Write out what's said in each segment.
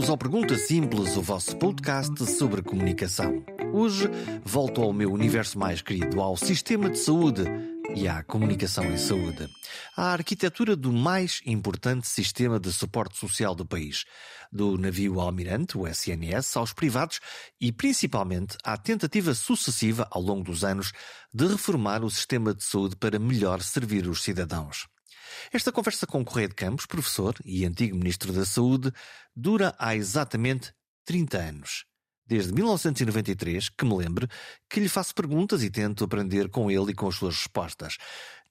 Bem-vindos ao Pergunta Simples, o vosso podcast sobre comunicação. Hoje volto ao meu universo mais querido, ao sistema de saúde e à comunicação em saúde. À arquitetura do mais importante sistema de suporte social do país, do navio Almirante, o SNS, aos privados e principalmente à tentativa sucessiva ao longo dos anos de reformar o sistema de saúde para melhor servir os cidadãos. Esta conversa com Correia de Campos, professor e antigo Ministro da Saúde, dura há exatamente 30 anos. Desde 1993, que me lembre, que lhe faço perguntas e tento aprender com ele e com as suas respostas.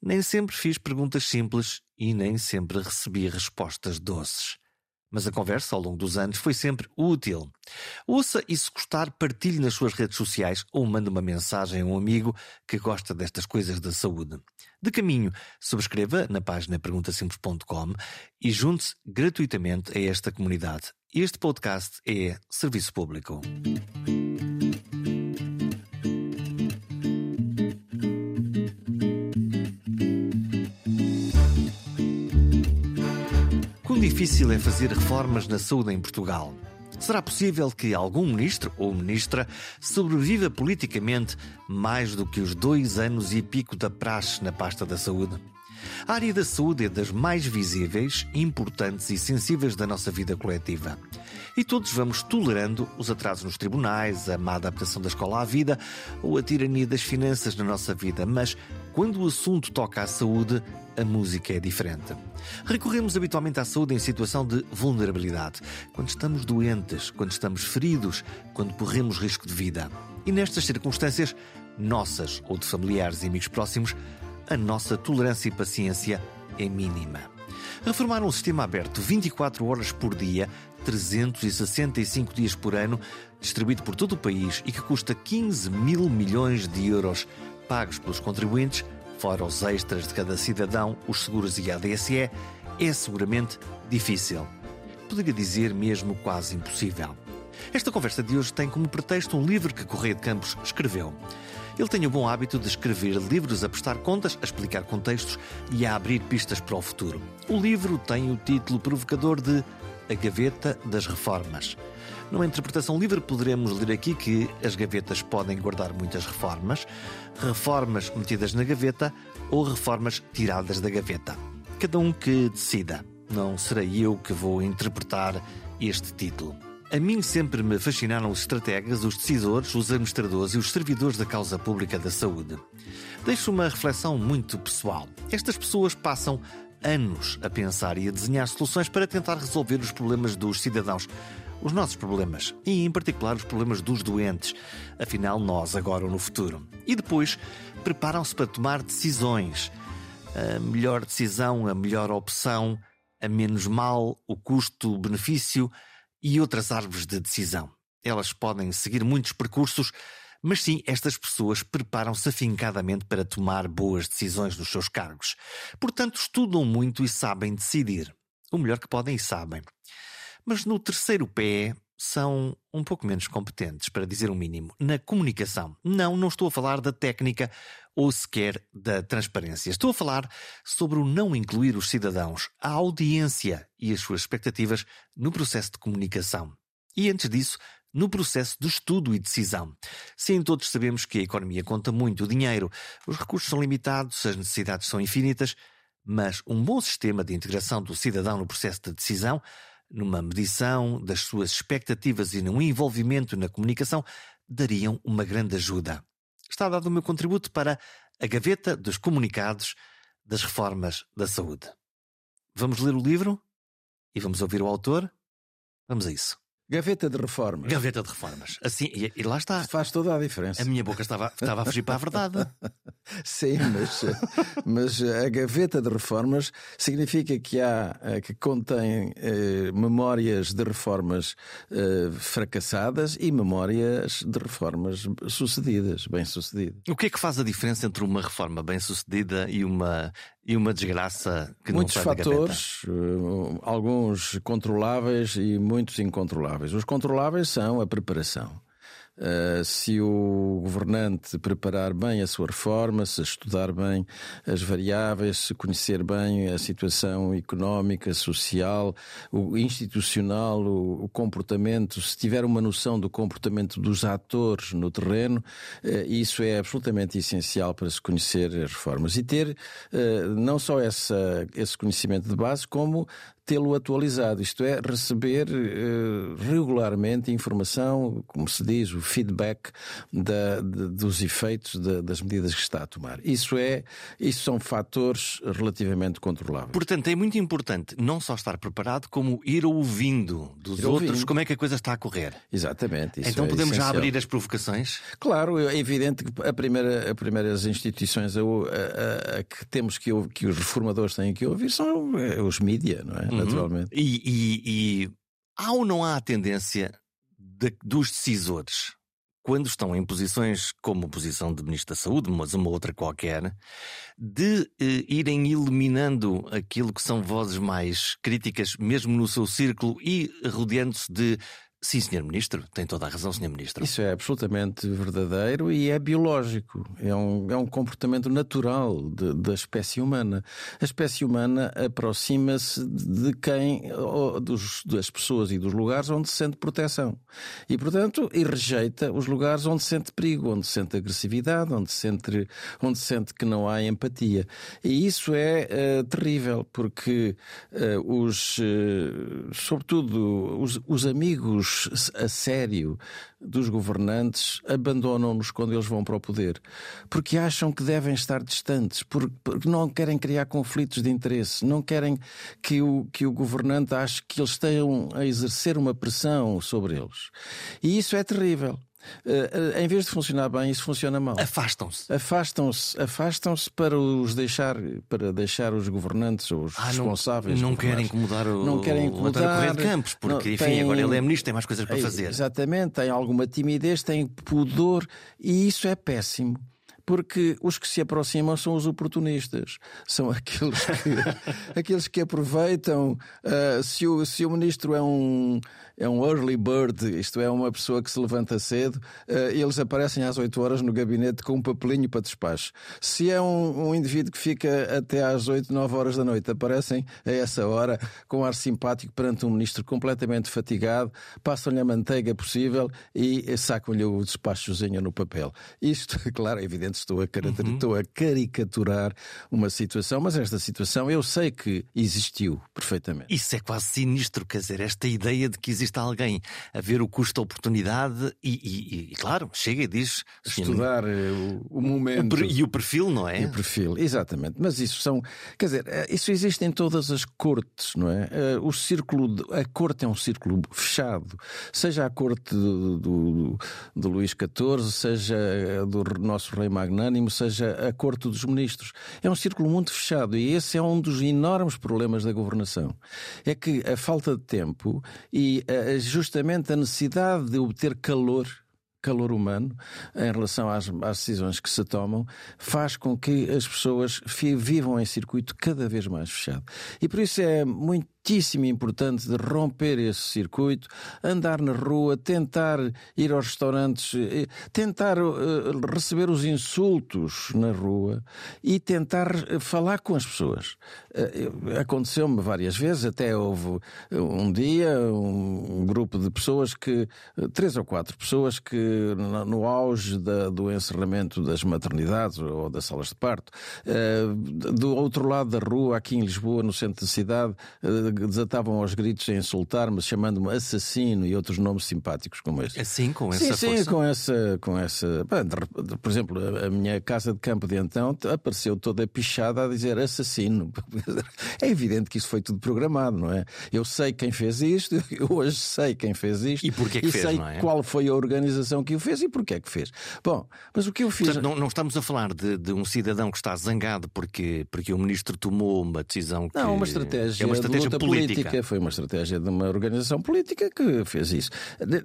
Nem sempre fiz perguntas simples e nem sempre recebi respostas doces. Mas a conversa ao longo dos anos foi sempre útil. Ouça e se gostar, partilhe nas suas redes sociais ou mande uma mensagem a um amigo que gosta destas coisas da saúde. De caminho, subscreva na página perguntasimples.com e junte-se gratuitamente a esta comunidade. Este podcast é serviço público. Difícil é fazer reformas na saúde em Portugal? Será possível que algum ministro ou ministra sobreviva politicamente mais do que os dois anos e pico da praxe na pasta da saúde? A área da saúde é das mais visíveis, importantes e sensíveis da nossa vida coletiva. E todos vamos tolerando os atrasos nos tribunais, a má adaptação da escola à vida ou a tirania das finanças na nossa vida, mas quando o assunto toca à saúde, a música é diferente. Recorremos habitualmente à saúde em situação de vulnerabilidade, quando estamos doentes, quando estamos feridos, quando corremos risco de vida. E nestas circunstâncias, nossas ou de familiares e amigos próximos, a nossa tolerância e paciência é mínima. Reformar um sistema aberto 24 horas por dia, 365 dias por ano, distribuído por todo o país e que custa 15 mil milhões de euros pagos pelos contribuintes, fora os extras de cada cidadão, os seguros e a ADSE, é seguramente difícil. Poderia dizer mesmo quase impossível. Esta conversa de hoje tem como pretexto um livro que Correia de Campos escreveu. Ele tem o bom hábito de escrever livros a prestar contas, a explicar contextos e a abrir pistas para o futuro. O livro tem o título provocador de A Gaveta das Reformas. Numa interpretação livre, poderemos ler aqui que as gavetas podem guardar muitas reformas, reformas metidas na gaveta ou reformas tiradas da gaveta. Cada um que decida. Não serei eu que vou interpretar este título. A mim sempre me fascinaram os estrategas, os decisores, os administradores e os servidores da causa pública da saúde. Deixo uma reflexão muito pessoal. Estas pessoas passam anos a pensar e a desenhar soluções para tentar resolver os problemas dos cidadãos. Os nossos problemas, e em particular os problemas dos doentes, afinal, nós agora ou no futuro. E depois preparam-se para tomar decisões. A melhor decisão, a melhor opção, a menos mal, o custo-benefício e outras árvores de decisão. Elas podem seguir muitos percursos, mas sim, estas pessoas preparam-se afincadamente para tomar boas decisões nos seus cargos. Portanto, estudam muito e sabem decidir. O melhor que podem e sabem. Mas no terceiro pé são um pouco menos competentes, para dizer o um mínimo, na comunicação. Não, não estou a falar da técnica ou sequer da transparência. Estou a falar sobre o não incluir os cidadãos, a audiência e as suas expectativas no processo de comunicação. E antes disso, no processo de estudo e decisão. Sim, todos sabemos que a economia conta muito o dinheiro, os recursos são limitados, as necessidades são infinitas, mas um bom sistema de integração do cidadão no processo de decisão numa medição das suas expectativas e num envolvimento na comunicação, dariam uma grande ajuda. Está dado o meu contributo para a gaveta dos comunicados das reformas da saúde. Vamos ler o livro e vamos ouvir o autor? Vamos a isso. Gaveta de reformas. Gaveta de reformas. Assim, e, e, lá está. Faz toda a diferença. A minha boca estava, estava a fugir para a verdade. Sim, mas, mas a gaveta de reformas significa que há eh, que contém eh, memórias de reformas eh, fracassadas e memórias de reformas sucedidas, bem-sucedidas. O que é que faz a diferença entre uma reforma bem-sucedida e uma e uma desgraça que muitos não sai fatores, uh, alguns controláveis e muitos incontroláveis. Os controláveis são a preparação. Uh, se o governante preparar bem a sua reforma, se estudar bem as variáveis, se conhecer bem a situação económica, social, o institucional, o, o comportamento, se tiver uma noção do comportamento dos atores no terreno, uh, isso é absolutamente essencial para se conhecer as reformas. E ter uh, não só essa, esse conhecimento de base, como tê-lo atualizado, isto é, receber uh, regularmente informação, como se diz, o feedback da, de, dos efeitos de, das medidas que está a tomar. Isso é, isso são fatores relativamente controláveis. Portanto, é muito importante não só estar preparado, como ir ouvindo dos ir outros ouvindo. como é que a coisa está a correr. Exatamente. então é podemos essencial. já abrir as provocações? Claro, é evidente que a primeira, a primeiras instituições a, a, a, que temos que, que os reformadores têm que ouvir são é, os mídia, não é? Naturalmente. E, e, e há ou não há a tendência de, dos decisores, quando estão em posições como a posição de Ministro da Saúde, mas uma outra qualquer, de eh, irem eliminando aquilo que são vozes mais críticas, mesmo no seu círculo, e rodeando-se de Sim, Sr. Ministro, tem toda a razão, Sr. Ministro. Isso é absolutamente verdadeiro e é biológico. É um, é um comportamento natural de, da espécie humana. A espécie humana aproxima-se de quem, dos, das pessoas e dos lugares onde sente proteção. E, portanto, e rejeita os lugares onde sente perigo, onde sente agressividade, onde sente, onde sente que não há empatia. E isso é uh, terrível, porque uh, os, uh, sobretudo, os, os amigos a sério dos governantes abandonam-nos quando eles vão para o poder. Porque acham que devem estar distantes, porque não querem criar conflitos de interesse, não querem que o, que o governante ache que eles estejam a exercer uma pressão sobre eles. E isso é terrível. Uh, uh, em vez de funcionar bem, isso funciona mal. Afastam-se. Afastam-se, afastam-se para os deixar, para deixar os governantes ou os ah, responsáveis. Não, não querem incomodar o, não querem incomodar, o de Campos, porque não, enfim, tem, agora ele é ministro, tem mais coisas para é, fazer. Exatamente, tem alguma timidez, tem pudor e isso é péssimo porque os que se aproximam são os oportunistas, são aqueles que, aqueles que aproveitam. Uh, se, o, se o ministro é um, é um early bird, isto é, uma pessoa que se levanta cedo, uh, eles aparecem às 8 horas no gabinete com um papelinho para despacho. Se é um, um indivíduo que fica até às 8, 9 horas da noite, aparecem a essa hora com ar simpático perante um ministro completamente fatigado, passam-lhe a manteiga possível e sacam-lhe o despachozinho no papel. Isto, claro, é evidente estou a, uhum. estou a caricaturar uma situação, mas esta situação eu sei que existiu perfeitamente. Isso é quase sinistro, quer dizer, esta ideia de que existe alguém a ver o custo-oportunidade e, e, e, claro, chega e diz. Estudar eh, o, o momento. O, e o perfil, não é? E o perfil, exatamente. Mas isso são. Quer dizer, eh, isso existe em todas as cortes, não é? Eh, o círculo. De, a corte é um círculo fechado. Seja a corte do, do, do Luís XIV, seja do nosso rei magnânimo seja a Corte dos Ministros. É um círculo muito fechado e esse é um dos enormes problemas da governação. É que a falta de tempo e eh, justamente a necessidade de obter calor calor humano em relação às, às, decisões que se tomam faz com que as pessoas vivam em circuito cada vez mais fechado. E por isso é muito muitíssimo importante de romper esse circuito, andar na rua, tentar ir aos restaurantes, eh, tentar uh, receber os insultos na rua e tentar eh, falar com as pessoas. Aconteceu-me várias vezes, até houve um dia um, grupo de pessoas que, três ou quatro pessoas que no, auge da, do encerramento das maternidades ou das salas de parto, do outro lado da rua, aqui em Lisboa, no centro da cidade, desatavam aos gritos a insultar-me, chamando-me assassino e outros nomes simpáticos como este. Assim, com essa sim, força? Sim, com essa. Com essa por exemplo, a minha casa de campo de então apareceu toda pichada a dizer assassino. É evidente que isso foi tudo programado, não é? Eu sei quem fez isto, eu hoje sei quem fez isto. E porquê que e fez, sei não é? qual foi a organização que o fez e porquê que fez. Bom, mas o que eu fiz. Portanto, não, não estamos a falar de, de, um cidadão que está zangado porque, porque o ministro tomou uma decisão que. Não, uma estratégia, é uma estratégia de política. política. Foi uma estratégia de uma organização política que fez isso.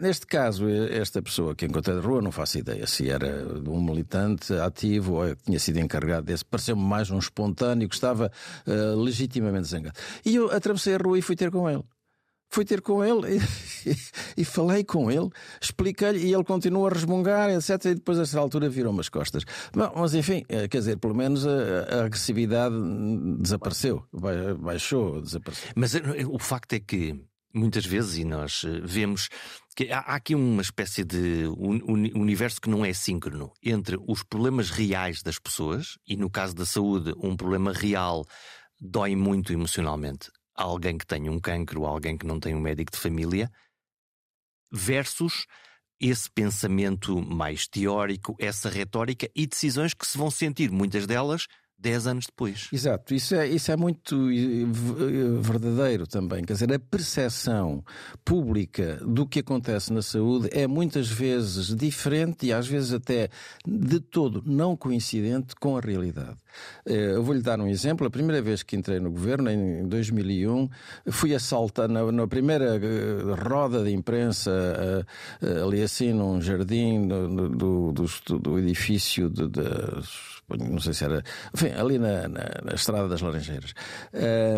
Neste caso, esta pessoa que encontrei na rua, não faço ideia se era um militante ativo ou tinha sido encarregado desse. Pareceu-me mais um espontâneo que estava uh, legitimamente zangado. E eu atravessei a rua e fui ter com ele. Fui ter com ele e, e falei com ele, expliquei-lhe e ele continua a resmungar, etc. E depois, a essa altura, virou-me as costas. Bom, mas enfim, eh, quer dizer, pelo menos a, a agressividade desapareceu, baixou, desapareceu. Mas eh, o facto é que muitas vezes, e nós eh, vemos que há, aqui uma espécie de universo que não é síncrono entre os problemas reais das pessoas, e no caso da saúde, um problema real dói muito emocionalmente alguém que tenha um cancro alguém que não tem um médico de família, versus esse pensamento mais teórico, essa retórica e decisões que se vão sentir, muitas delas, dez anos depois. Exato, isso é, isso é muito eh, eh, verdadeiro também. Quer dizer, a percepção pública do que acontece na saúde é muitas vezes diferente e às vezes até de todo não coincidente com a realidade. Eh, eu vou-lhe dar um exemplo. A primeira vez que entrei no governo, em 2001, fui assaltado na, na primeira roda de imprensa, ali assim, num jardim do, do, do, do edifício de, de não sei se era, enfim, ali na, na, na Estrada das Laranjeiras,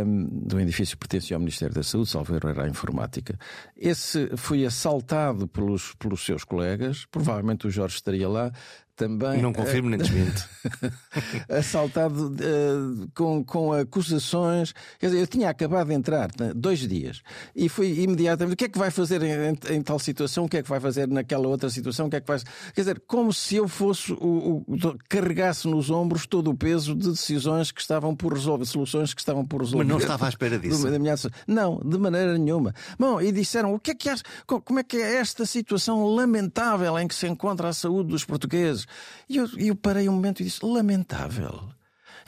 um, do edifício que pertencia ao Ministério da Saúde, salvo era a informática. Esse foi assaltado pelos, pelos seus colegas, provavelmente o Jorge estaria lá, também. Não confirmo nem desminto. assaltado uh, com, com acusações. Quer dizer, eu tinha acabado de entrar, né, dois dias, e fui imediatamente. O que é que vai fazer em, em, em, tal situação? O que é que vai fazer naquela outra situação? O que é que vai. Quer dizer, como se eu fosse o, o, carregasse nos ombros todo o peso de decisões que estavam por resolver, soluções que estavam por resolver. Mas não estava à espera disso. Da minha... Não, de maneira nenhuma. Bom, e disseram: o que é que como é que é esta situação lamentável em que se encontra a saúde dos portugueses? E eu, eu parei um momento e disse: lamentável.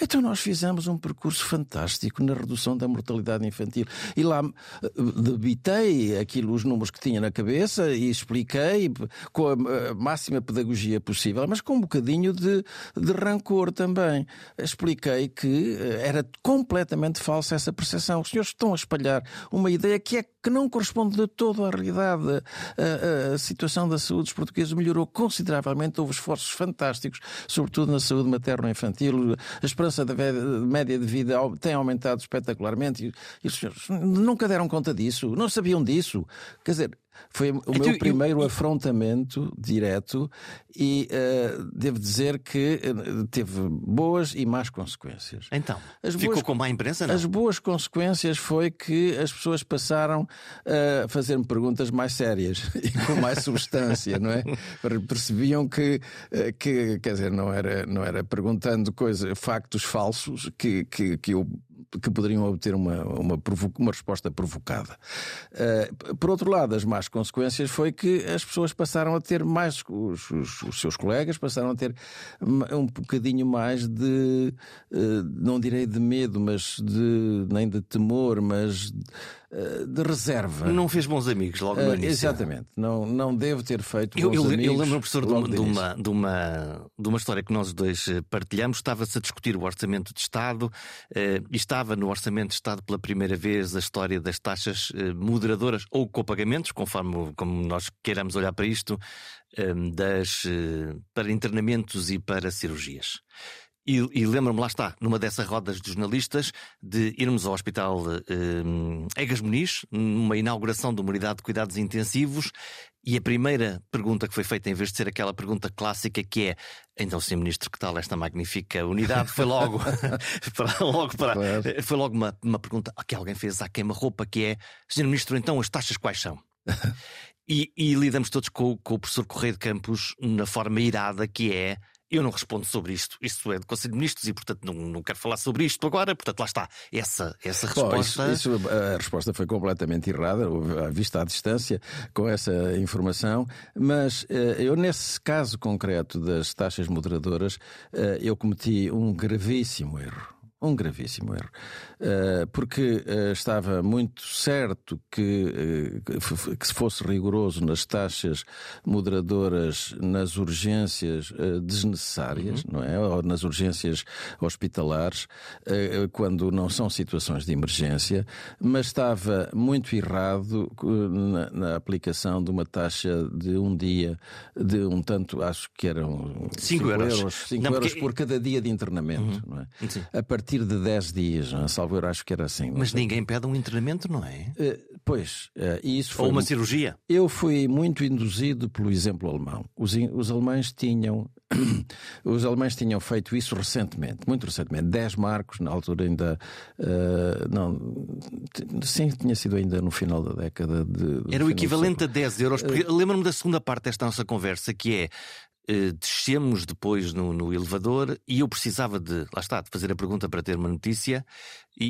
Então nós fizemos um percurso fantástico na redução da mortalidade infantil. E lá eh, debitei aquilo, os números que tinha na cabeça e expliquei com a máxima pedagogia possível, mas com um bocadinho de, de rancor também. Expliquei que eh, era completamente falsa essa percepção. Os senhores estão a espalhar uma ideia que é que não corresponde de todo à realidade. A, a, situação da saúde dos portugueses melhorou consideravelmente, houve esforços fantásticos, sobretudo na saúde materno-infantil. A esperança da média de vida tem aumentado espetacularmente. E, e os senhores nunca deram conta disso, não sabiam disso. Quer dizer, foi o é meu primeiro eu... afrontamento direto e uh, devo dizer que uh, teve boas e más consequências. Então, as ficou boas, com má imprensa, não? As boas consequências foi que as pessoas passaram a fazer-me perguntas mais sérias e com mais substância, não é? Percebiam que, uh, que, quer dizer, não era, não era perguntando coisas, factos falsos que, que, que eu que poderiam obter uma, uma, uma resposta provocada. Uh, por outro lado, as más consequências foi que as pessoas passaram a ter mais, os, os, os seus colegas passaram a ter um bocadinho mais de, uh, não direi de medo, mas de, nem de temor, mas de reserva. Não fez bons amigos logo no uh, início. Exatamente. Não, não devo ter feito eu, bons eu, amigos. Eu lembro, professor, de uma, de, uma, de, uma, de uma história que nós dois eh, partilhamos. Estava-se a discutir o Orçamento de Estado e estava no Orçamento de Estado pela primeira vez a história das taxas moderadoras ou copagamentos, conforme como nós queiramos olhar para isto, das, para internamentos e para cirurgias. E, e lembro-me, lá está, numa dessas rodas de jornalistas, de irmos ao Hospital um, Egas Muniz, numa inauguração de uma unidade de cuidados intensivos, e a primeira pergunta que foi feita, em vez de ser aquela pergunta clássica que é então, Sr. Ministro, que tal esta magnífica unidade? Foi logo, para, logo para, claro. foi logo uma, uma pergunta que alguém fez à queima-roupa, que é Sr. Ministro, então as taxas quais são? e, e, lidamos todos com, com o professor Correio de Campos na forma irada que é eu não respondo sobre isto. Isto é do Conselho de Ministros e, portanto, não, não quero falar sobre isto agora. Portanto, lá está. Essa, essa resposta. Bom, isso, isso, a resposta foi completamente errada, vista à distância, com essa informação. Mas eh, eu, nesse caso concreto das taxas moderadoras, eh, eu cometi um gravíssimo erro um gravíssimo erro. Eh, porque eh, estava muito certo que, eh, que se fosse rigoroso nas taxas moderadoras nas urgências desnecessárias, uhum. não é? Ou nas urgências hospitalares, quando não são situações de emergência, mas estava muito errado na, na aplicação de uma taxa de um dia, de um tanto, acho que eram 5 euros, 5 euros, euros porque... por cada dia de internamento, uhum. não é? Sim. A partir partir de 10 dias, não? É? Salvo eu acho que era assim. Mas ninguém pede um internamento, não é? Uh, pois, uh, isso foi. Ou uma cirurgia? Eu fui muito induzido pelo exemplo alemão. Os, os alemães tinham. os alemães tinham feito isso recentemente, muito recentemente. 10 marcos, na altura ainda. Uh, não, sim, tinha sido ainda no final da década de. Era o equivalente a 10 euros. Porque lembro-me da segunda parte desta nossa conversa, que é descemos depois no, no, elevador e eu precisava de, lá está, de fazer a pergunta para ter uma notícia e,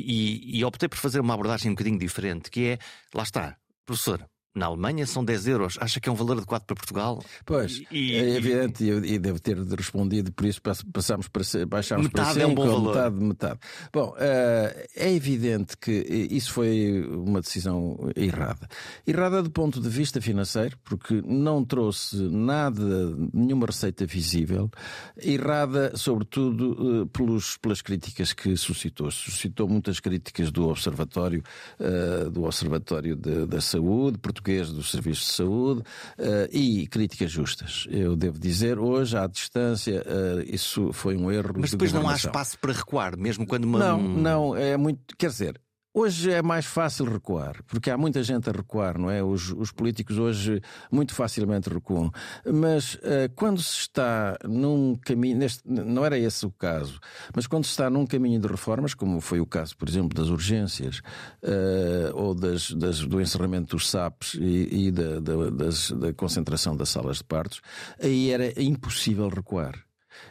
e, e optei por fazer uma abordagem um bocadinho diferente, que é, lá está, professor, na Alemanha são 10 euros. Acha que é um valor adequado para Portugal? Pois, e, é evidente, e, e devo ter respondido, por isso passámos para baixámos metade para 5, é um bom valor. metade, metade. Bom, uh, é evidente que isso foi uma decisão errada. Errada do ponto de vista financeiro, porque não trouxe nada, nenhuma receita visível. Errada, sobretudo, uh, pelos, pelas críticas que suscitou. Suscitou muitas críticas do Observatório, uh, do Observatório de, da Saúde, português dos serviços de saúde uh, e críticas justas. Eu devo dizer, hoje, à distância, uh, isso foi um erro. Mas depois de não há espaço para recuar, mesmo quando uma. Não, não, é muito. Quer dizer, Hoje é mais fácil recuar, porque há muita gente a recuar, não é? Os, os políticos hoje muito facilmente recuam. Mas uh, quando se está num caminho, neste, não era esse o caso, mas quando se está num caminho de reformas, como foi o caso, por exemplo, das urgências uh, ou das, das, do encerramento dos SAPs e, e da, da, das, da concentração das salas de partos, aí era impossível recuar.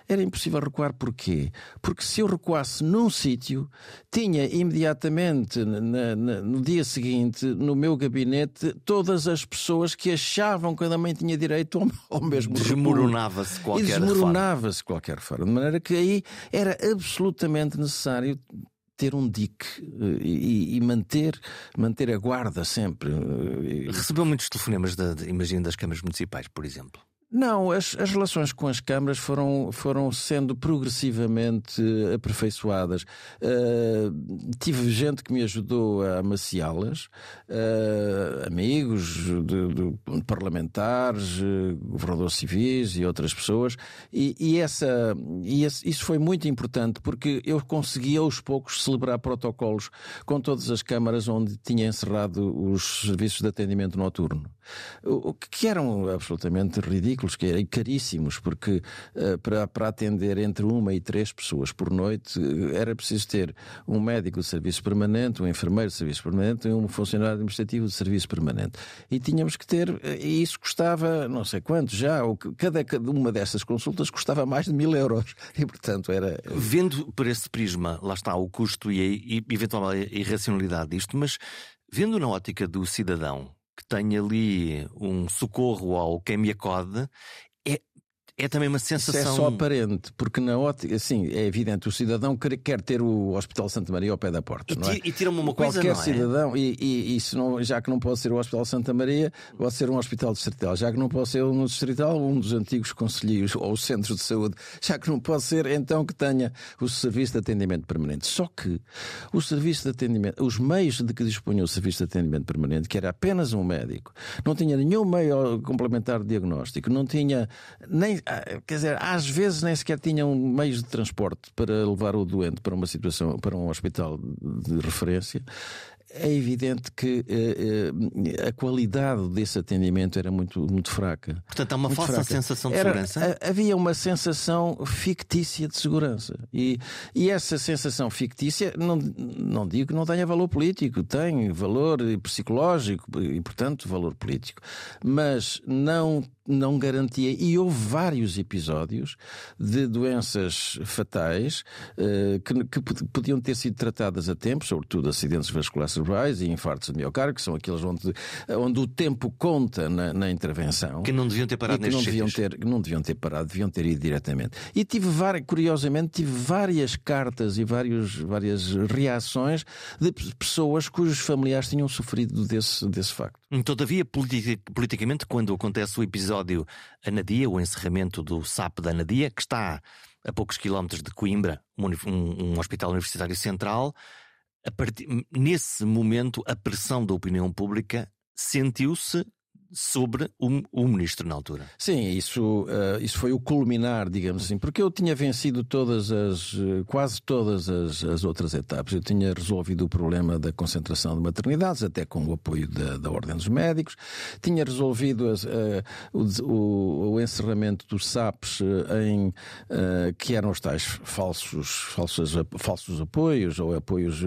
Era impossível recuar porquê? Porque se eu recuasse num sítio, tinha imediatamente, na, na, no dia seguinte, no meu gabinete, todas as pessoas que achavam que a mãe tinha direito ao, ao mesmo Desmoronava-se qualquer desmoronava-se qualquer forma. De maneira que aí era absolutamente necessário ter um dique eh, e, e, manter, manter a guarda sempre. Eh, Recebeu muitos telefonemas, de, imagino, das câmaras municipais, por exemplo. Não, as, as relações com as câmaras foram, foram sendo progressivamente aperfeiçoadas. Uh, tive gente que me ajudou a amaciá-las, uh, amigos de, de parlamentares, uh, governadores civis e outras pessoas, e, e essa, e esse, isso foi muito importante porque eu consegui aos poucos celebrar protocolos com todas as câmaras onde tinha encerrado os serviços de atendimento noturno, que eram absolutamente ridículos que eram caríssimos, porque uh, para, para atender entre uma e três pessoas por noite uh, era preciso ter um médico de serviço permanente, um enfermeiro de serviço permanente e um funcionário administrativo de serviço permanente. E tínhamos que ter, uh, e isso custava não sei quanto já, ou cada, cada uma dessas consultas custava mais de mil euros. E portanto era. Vendo por esse prisma, lá está o custo e, a, eventual irracionalidade disto, mas vendo na ótica do cidadão, que tem ali um socorro ao quem me acode, é, também uma sensação. Isso é só aparente, porque na ótica, assim, é evidente, o cidadão quer, quer ter o Hospital Santa Maria ao pé da porta. E, não é? e tira-me uma coisa, Qualquer não é? cidadão, e, e, e se não, já que não pode ser o Hospital Santa Maria, pode ser um hospital distrital. Já que não pode ser um distrital, um dos antigos conselheiros ou centros de saúde. Já que não pode ser, então que tenha o serviço de atendimento permanente. Só que o serviço de atendimento, os meios de que dispunha o serviço de atendimento permanente, que era apenas um médico, não tinha nenhum meio complementar de diagnóstico, não tinha nem, quer dizer, às vezes nem sequer tinham meios de transporte para levar o doente para uma situação, para um hospital de referência é evidente que uh, uh, a qualidade desse atendimento era muito, muito fraca. Portanto, há uma falsa fraca. sensação de era, segurança? A, havia uma sensação fictícia de segurança. E, e essa sensação fictícia, não, não digo que não tenha valor político, tem valor psicológico e, portanto, valor político. Mas não não garantia. E houve vários episódios de doenças fatais que, que, podiam ter sido tratadas a tempo, sobretudo acidentes vasculares cerebrais e infartos de miocárdio, que são aqueles onde, onde o tempo conta na, na intervenção. Que não deviam ter parado que não deviam ter, não deviam ter parado, deviam ter ido diretamente. E tive curiosamente, tive várias cartas e vários, várias reações de pessoas cujos familiares tinham sofrido desse, desse facto. Todavia, politicamente, quando acontece o episódio Anadia, o encerramento do SAP da Anadia, que está a poucos quilómetros de Coimbra, um, um hospital universitário central, partir, nesse momento a pressão da opinião pública sentiu-se sobre o, o, ministro na altura. Sim, isso, uh, isso foi o culminar, digamos assim, porque eu tinha vencido todas as, quase todas as, as, outras etapas. Eu tinha resolvido o problema da concentração de maternidades, até com o apoio da, da Ordem dos Médicos, tinha resolvido as, uh, o, o, encerramento dos SAPs em uh, que eram os tais falsos, falsos, falsos apoios ou apoios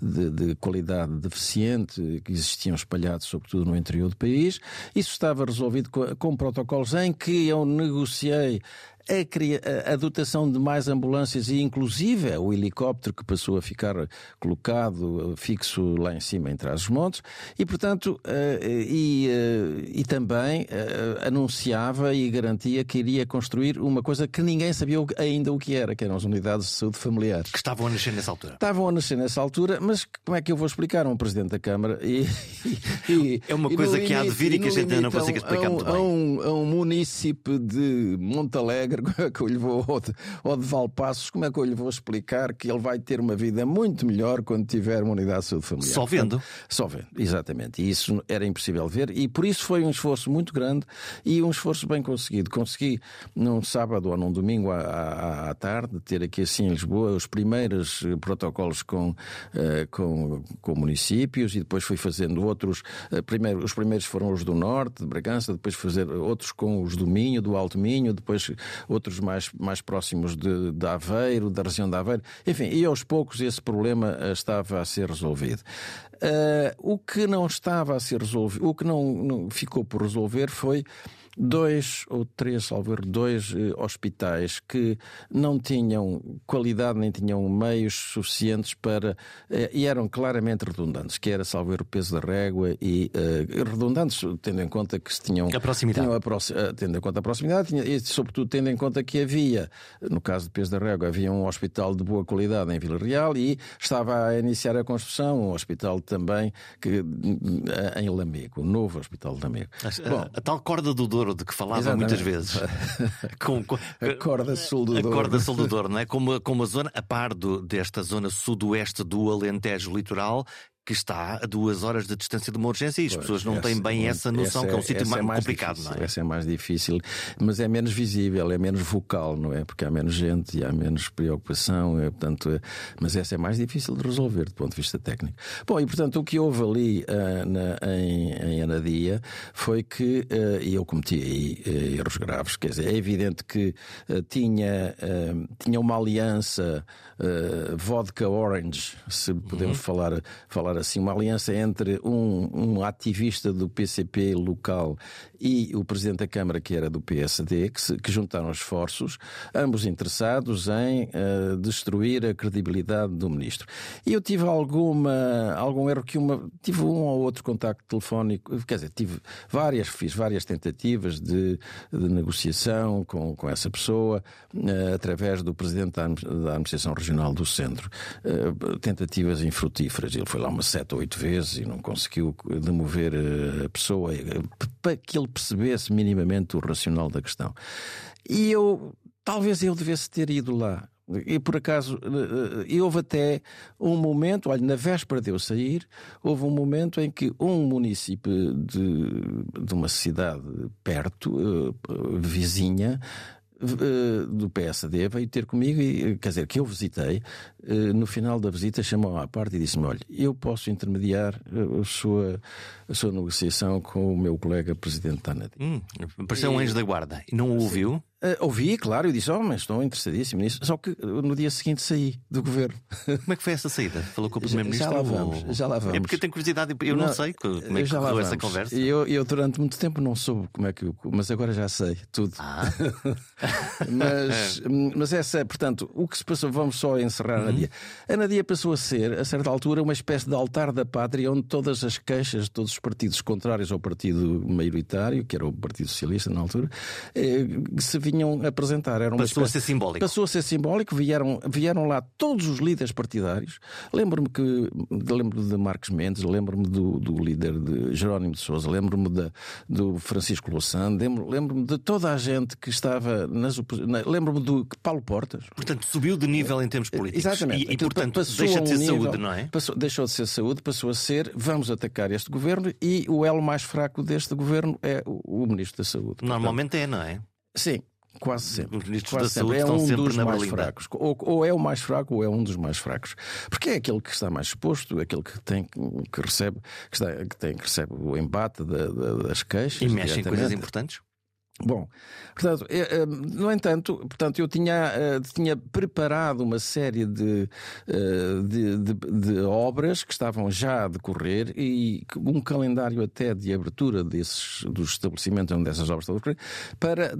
de, de qualidade deficiente que existiam espalhados, sobretudo no interior do país. Isso estava resolvido com, protocolos em que eu negociei a, a, dotação de mais ambulâncias e inclusive o helicóptero que passou a ficar colocado fixo lá em cima em Trás-os-Montes e portanto uh, e, uh, e também uh, anunciava e garantia que iria construir uma coisa que ninguém sabia ainda o que era, que eram as unidades de saúde familiares. Que estavam a nascer nessa altura. Estavam a nascer nessa altura, mas como é que eu vou explicar a um Presidente da Câmara? E, e, é uma coisa que há de vir e que a gente ainda não consegue explicar a um, muito bem. A um, a um município de Montalegre como é que eu lhe vou, ou de Valpassos, como é que eu lhe vou explicar que ele vai ter uma vida muito melhor quando tiver uma unidade de saúde familiar? Só vendo. Portanto, só vendo, exatamente. E isso era impossível ver, e por isso foi um esforço muito grande e um esforço bem conseguido. Consegui, num sábado ou num domingo à, à, à tarde, ter aqui assim em Lisboa os primeiros eh, protocolos com, uh, com, com municípios e depois fui fazendo outros. Uh, primeiro, os primeiros foram os do Norte, de Bragança, depois fazer outros com os do Minho, do Alto Minho, depois outros mais, mais próximos de, de Aveiro, da região de Aveiro. Enfim, e aos poucos esse problema eh, estava a ser resolvido. Uh, o que não estava a ser resolvido, o que não, não ficou por resolver foi dois ou três, salvo erro, dois eh, hospitais que não tinham qualidade nem tinham meios suficientes para. Eh, e eram claramente redundantes, que era, salvo erro, o peso da régua e eh, redundantes, tendo em conta que se tinham. A proximidade. Tinham a, tendo em conta a proximidade tinha, e, sobretudo, tendo em conta que havia, no caso do peso da régua, havia um hospital de boa qualidade em Vila Real e estava a iniciar a construção, um hospital também que, em Lamego, o novo hospital de Lamego. A, Bom, a, a tal corda do Douro de que falava Exatamente. muitas vezes. com, com, a corda sul do Douro. A corda sul do Douro, não é? Como, como a zona, a par do, desta zona sudoeste do Alentejo litoral, que está a duas horas de distância de uma urgência e as pois, pessoas não essa, têm bem essa noção, essa que é um sítio mais, é mais complicado, difícil, não é? Essa é mais difícil, mas é menos visível, é menos vocal, não é? Porque há menos gente e há menos preocupação, é, portanto, é, mas essa é mais difícil de resolver do ponto de vista técnico. Bom, e portanto o que houve ali uh, na, em, em Anadia foi que, uh, e eu cometi aí uh, erros graves, quer dizer, é evidente que tinha, tinha uma aliança vodka-orange, se podemos uhum. falar, falar assim, uma aliança entre um, um ativista do PCP local e o presidente da Câmara, que era do PSD, que, se, que juntaram esforços, ambos interessados em uh, destruir a credibilidade do ministro. E eu tive alguma, algum erro que uma. Tive um ou outro contacto telefónico, quer dizer, tive várias, fiz várias tentativas de, de negociação com, com essa pessoa, uh, através do presidente da, da Administração Regional do Centro. Uh, tentativas infrutíferas. Ele foi lá uma sete ou oito vezes e não conseguiu demover a pessoa para que ele percebesse minimamente o racional da questão. E eu, talvez eu devesse ter ido lá. E por acaso, eh, e houve até um momento, olha, na véspera de eu sair, houve um momento em que um município de, de uma cidade perto, eh, vizinha, eh, do PSD veio ter comigo e, quer dizer, que eu visitei, eh, no final da visita chamou-me à parte e disse-me: Olha, eu posso intermediar eh, a sua, a sua negociação com o meu colega presidente da ANAD. Hum, pareceu um anjo da guarda e não o ouviu? Uh, ouvi, claro, e disse: Oh, mas estou interessadíssimo nisso. Só que no dia seguinte saí do governo. Como é que foi essa saída? Falou com o Primeiro-Ministro? Já, já, lá vamos, ou... já lá vamos. É porque eu tenho curiosidade, eu não, não sei como é que correu essa conversa. Eu, eu, durante muito tempo, não soube como é que. Eu, mas agora já sei tudo. Ah. mas, mas essa, portanto, o que se passou, vamos só encerrar uhum. a Nadia. A Nadia passou a ser, a certa altura, uma espécie de altar da pátria onde todas as queixas de todos os partidos contrários ao partido maioritário, que era o Partido Socialista na altura, eh, se vinham vinham apresentar. Era uma passou espécie... a ser simbólico. Passou a ser simbólico, vieram, vieram lá todos os líderes partidários. Lembro-me que lembro de Marcos Mendes, lembro-me do, do líder de Jerónimo de Souza, lembro-me do Francisco Louçã, lembro-me de toda a gente que estava nas oposições. Lembro-me do Paulo Portas. Portanto, subiu de nível em termos políticos. Exatamente. E, e portanto, deixa de ser um nível, saúde, não é? Passou, deixou de ser saúde, passou a ser vamos atacar este governo e o elo mais fraco deste governo é o, o Ministro da Saúde. Normalmente portanto, é, não é? Sim, Quase sempre. Os ministros Quase da saúde sempre. É um estão dos na mais berlinda. fracos. Ou, ou, é o mais fraco ou é um dos mais fracos. Porque é aquele que está mais exposto, aquele que tem que recebe, que, está, que tem, que recebe o embate da, da, das queixas. E mexe em coisas importantes? Bom, portanto, eu, no entanto, portanto, eu tinha, tinha preparado uma série de, de, de, de, obras que estavam já a decorrer e um calendário até de abertura desses, dos estabelecimentos onde essas obras estão a decorrer para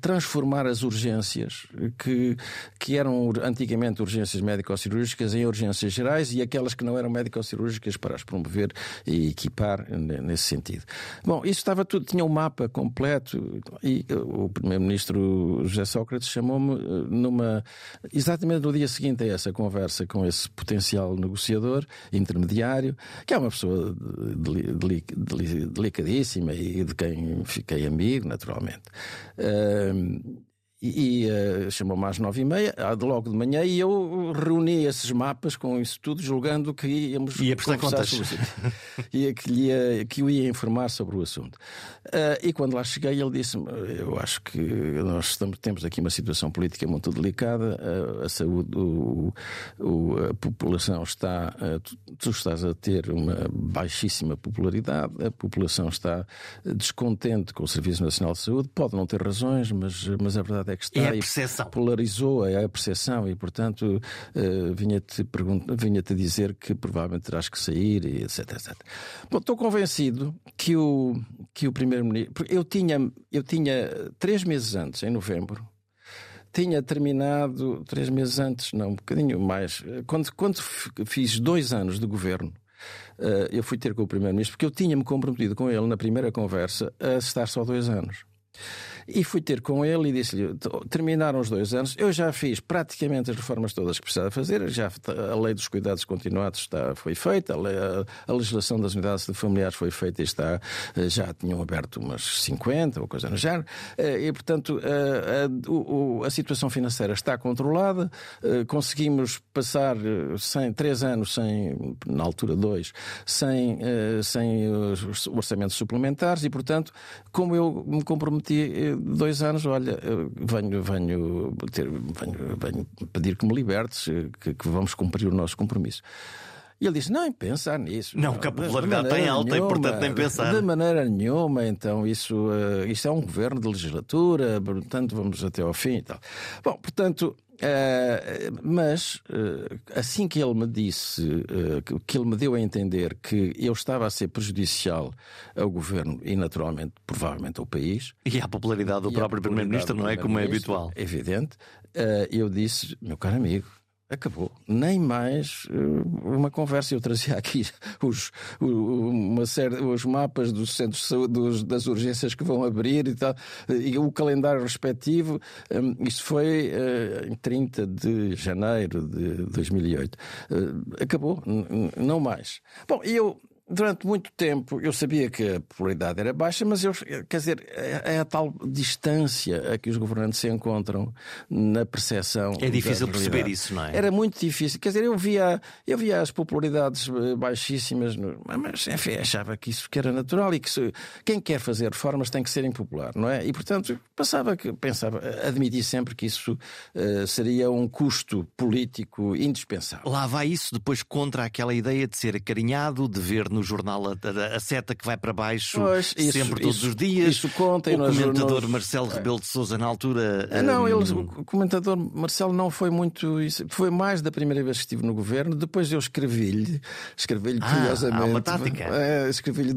transformar as urgências que, que eram antigamente urgências médico-cirúrgicas em urgências gerais e aquelas que não eram médico-cirúrgicas para as promover e equipar nesse sentido. Bom, isso estava tudo, tinha um mapa completo e o primeiro-ministro José Sócrates chamou-me eh, numa exatamente no dia seguinte a essa conversa com esse potencial negociador intermediário, que é uma pessoa delicadíssima e de quem fiquei amigo, naturalmente. E, e uh, chamou-me às nove e meia, logo de manhã, e eu reuni esses mapas com isso tudo, julgando que íamos ia conversar sobre e que, ia, que eu ia informar sobre o assunto. Uh, e quando lá cheguei, ele disse-me: Eu acho que nós estamos, temos aqui uma situação política muito delicada, uh, a saúde, o, o, a população está. Tu, tu, estás a ter uma baixíssima popularidade, a população está descontente com o Serviço Nacional de Saúde, pode não ter razões, mas, mas a verdade é que está é a percepção. polarizou é a percepção e, portanto, uh, vinha-te vinha dizer que provavelmente terás que sair e etc, etc. Bom, estou convencido que o, que o Primeiro-Ministro. Eu tinha, eu tinha três meses antes, em novembro, tinha terminado três meses antes, não, um bocadinho mais. Quando, quando fiz dois anos de governo, uh, eu fui ter com o Primeiro-Ministro, porque eu tinha-me comprometido com ele na primeira conversa a estar só dois anos. E fui ter com ele e disse-lhe: terminaram os dois anos, eu já fiz praticamente as reformas todas que precisava fazer, já a lei dos cuidados continuados está, foi feita, a, lei, a, a legislação das unidades de familiares foi feita e está, eh, já tinham aberto umas 50 ou coisa no género, eh, e portanto a, a, a situação financeira está controlada, eh, conseguimos passar sem, três anos sem, na altura dois, sem, sem orçamentos suplementares e portanto, como eu me comprometi dois anos, olha, venho, venho, ter, venho, venho pedir que me libertes, que, que vamos cumprir o nosso compromisso. E ele disse: Não, pensar nisso. Não, que a popularidade está em alta nenhuma, e, portanto, nem pensar. De maneira nenhuma, então, isso, uh, isto é um governo de legislatura, portanto, vamos até ao fim e tal. Bom, portanto, Uh, mas uh, assim que ele me disse, uh, que, que, ele me deu a entender que eu estava a ser prejudicial ao governo e, naturalmente, provavelmente ao país. E à popularidade do próprio Primeiro-Ministro, não é? Como é habitual. Evidente. eu disse, meu caro amigo, Acabou. Nem mais uh, uma conversa. Eu trazia aqui os, uma série, os mapas dos centros dos, das urgências que vão abrir e tal, e o calendário respectivo. Um, isso foi uh, em 30 de janeiro de 2008. Uh, acabou. Não mais. Bom, eu durante muito tempo eu sabia que a popularidade era baixa, mas eu, quer dizer, é, é a tal distância a que os governantes se encontram na percepção. É difícil perceber isso, não é? Era muito difícil. Quer dizer, eu via, eu via as popularidades eh, baixíssimas, mas enfim, achava que isso que era natural e que se, quem quer fazer reformas tem que ser impopular, não é? E portanto passava que pensava, admiti sempre que isso uh, seria um custo político indispensável. Lá vai isso depois contra aquela ideia de ser acarinhado, de ver no jornal a, a, seta que vai para baixo pois, isso, sempre todos isso, os dias. Isso conta o comentador nos... Marcelo Rebelo de Souza na altura. Não, um... ele, o comentador Marcelo não foi muito. Foi mais da primeira vez que estive no governo. Depois eu escrevi-lhe, escrevi-lhe ah, curiosamente. Há uma tática. É, escrevi-lhe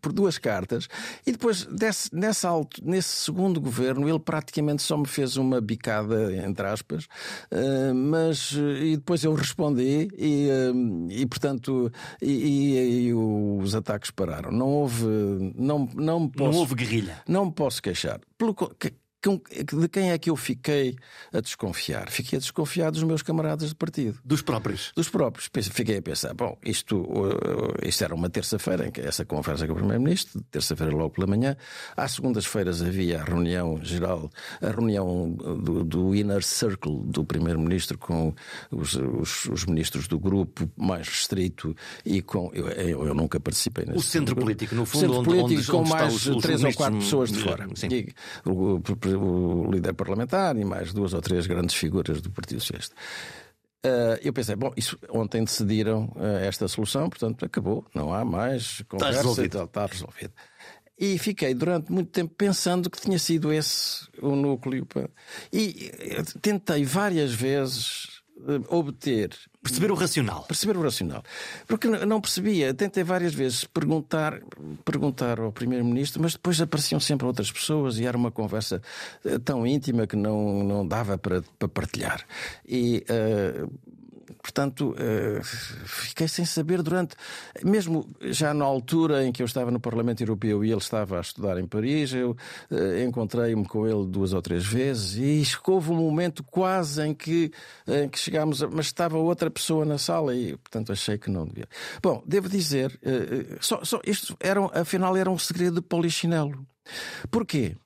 por duas cartas. E depois, desse, nessa nesse segundo governo, ele praticamente só me fez uma bicada, entre aspas. Uh, mas. E depois eu respondi e, uh, e portanto. e, e os ataques pararam. Não houve. Não, não, posso, não houve guerrilha. Não me posso queixar. Pelo, de quem é que eu fiquei a desconfiar? Fiquei a desconfiar dos meus camaradas de partido. Dos próprios? Dos próprios. Fiquei a pensar, bom, isto, isto era uma terça-feira, essa conversa com o Primeiro-Ministro, terça-feira logo pela manhã. Às segundas-feiras havia a reunião geral, a reunião do, do Inner Circle do Primeiro-Ministro com os, os, os, ministros do grupo mais restrito e com. Eu, eu nunca participei nesse. O centro grupo. político, no fundo, onde, político, onde, com onde mais os, os três ou quatro pessoas de fora. Sim. E o, o- líder parlamentar e mais duas ou três grandes figuras do Partido Socialista. Ah, eu pensei, bom, isso, ontem decidiram ah, esta solução, portanto acabou, não há mais conversa resolvido. e tal, está resolvido. E fiquei durante muito tempo pensando que tinha sido esse o núcleo. E eh, tentei várias vezes obter Perceber o racional. perceber o racional. Porque não percebia. Tentei várias vezes perguntar, perguntar ao Primeiro-Ministro, mas depois apareciam sempre outras pessoas e era uma conversa eh, tão íntima que não, não dava para, para partilhar. E. eh, Portanto, eh, fiquei sem saber durante. Mesmo já na altura em que eu estava no Parlamento Europeu e ele estava a estudar em Paris, eu eh, encontrei-me com ele duas ou três vezes e houve um momento quase em que, em que chegámos, a, mas estava outra pessoa na sala e, portanto, achei que não devia. Bom, devo dizer, eh, só, só, isto era, afinal era um segredo de polichinelo. Porquê?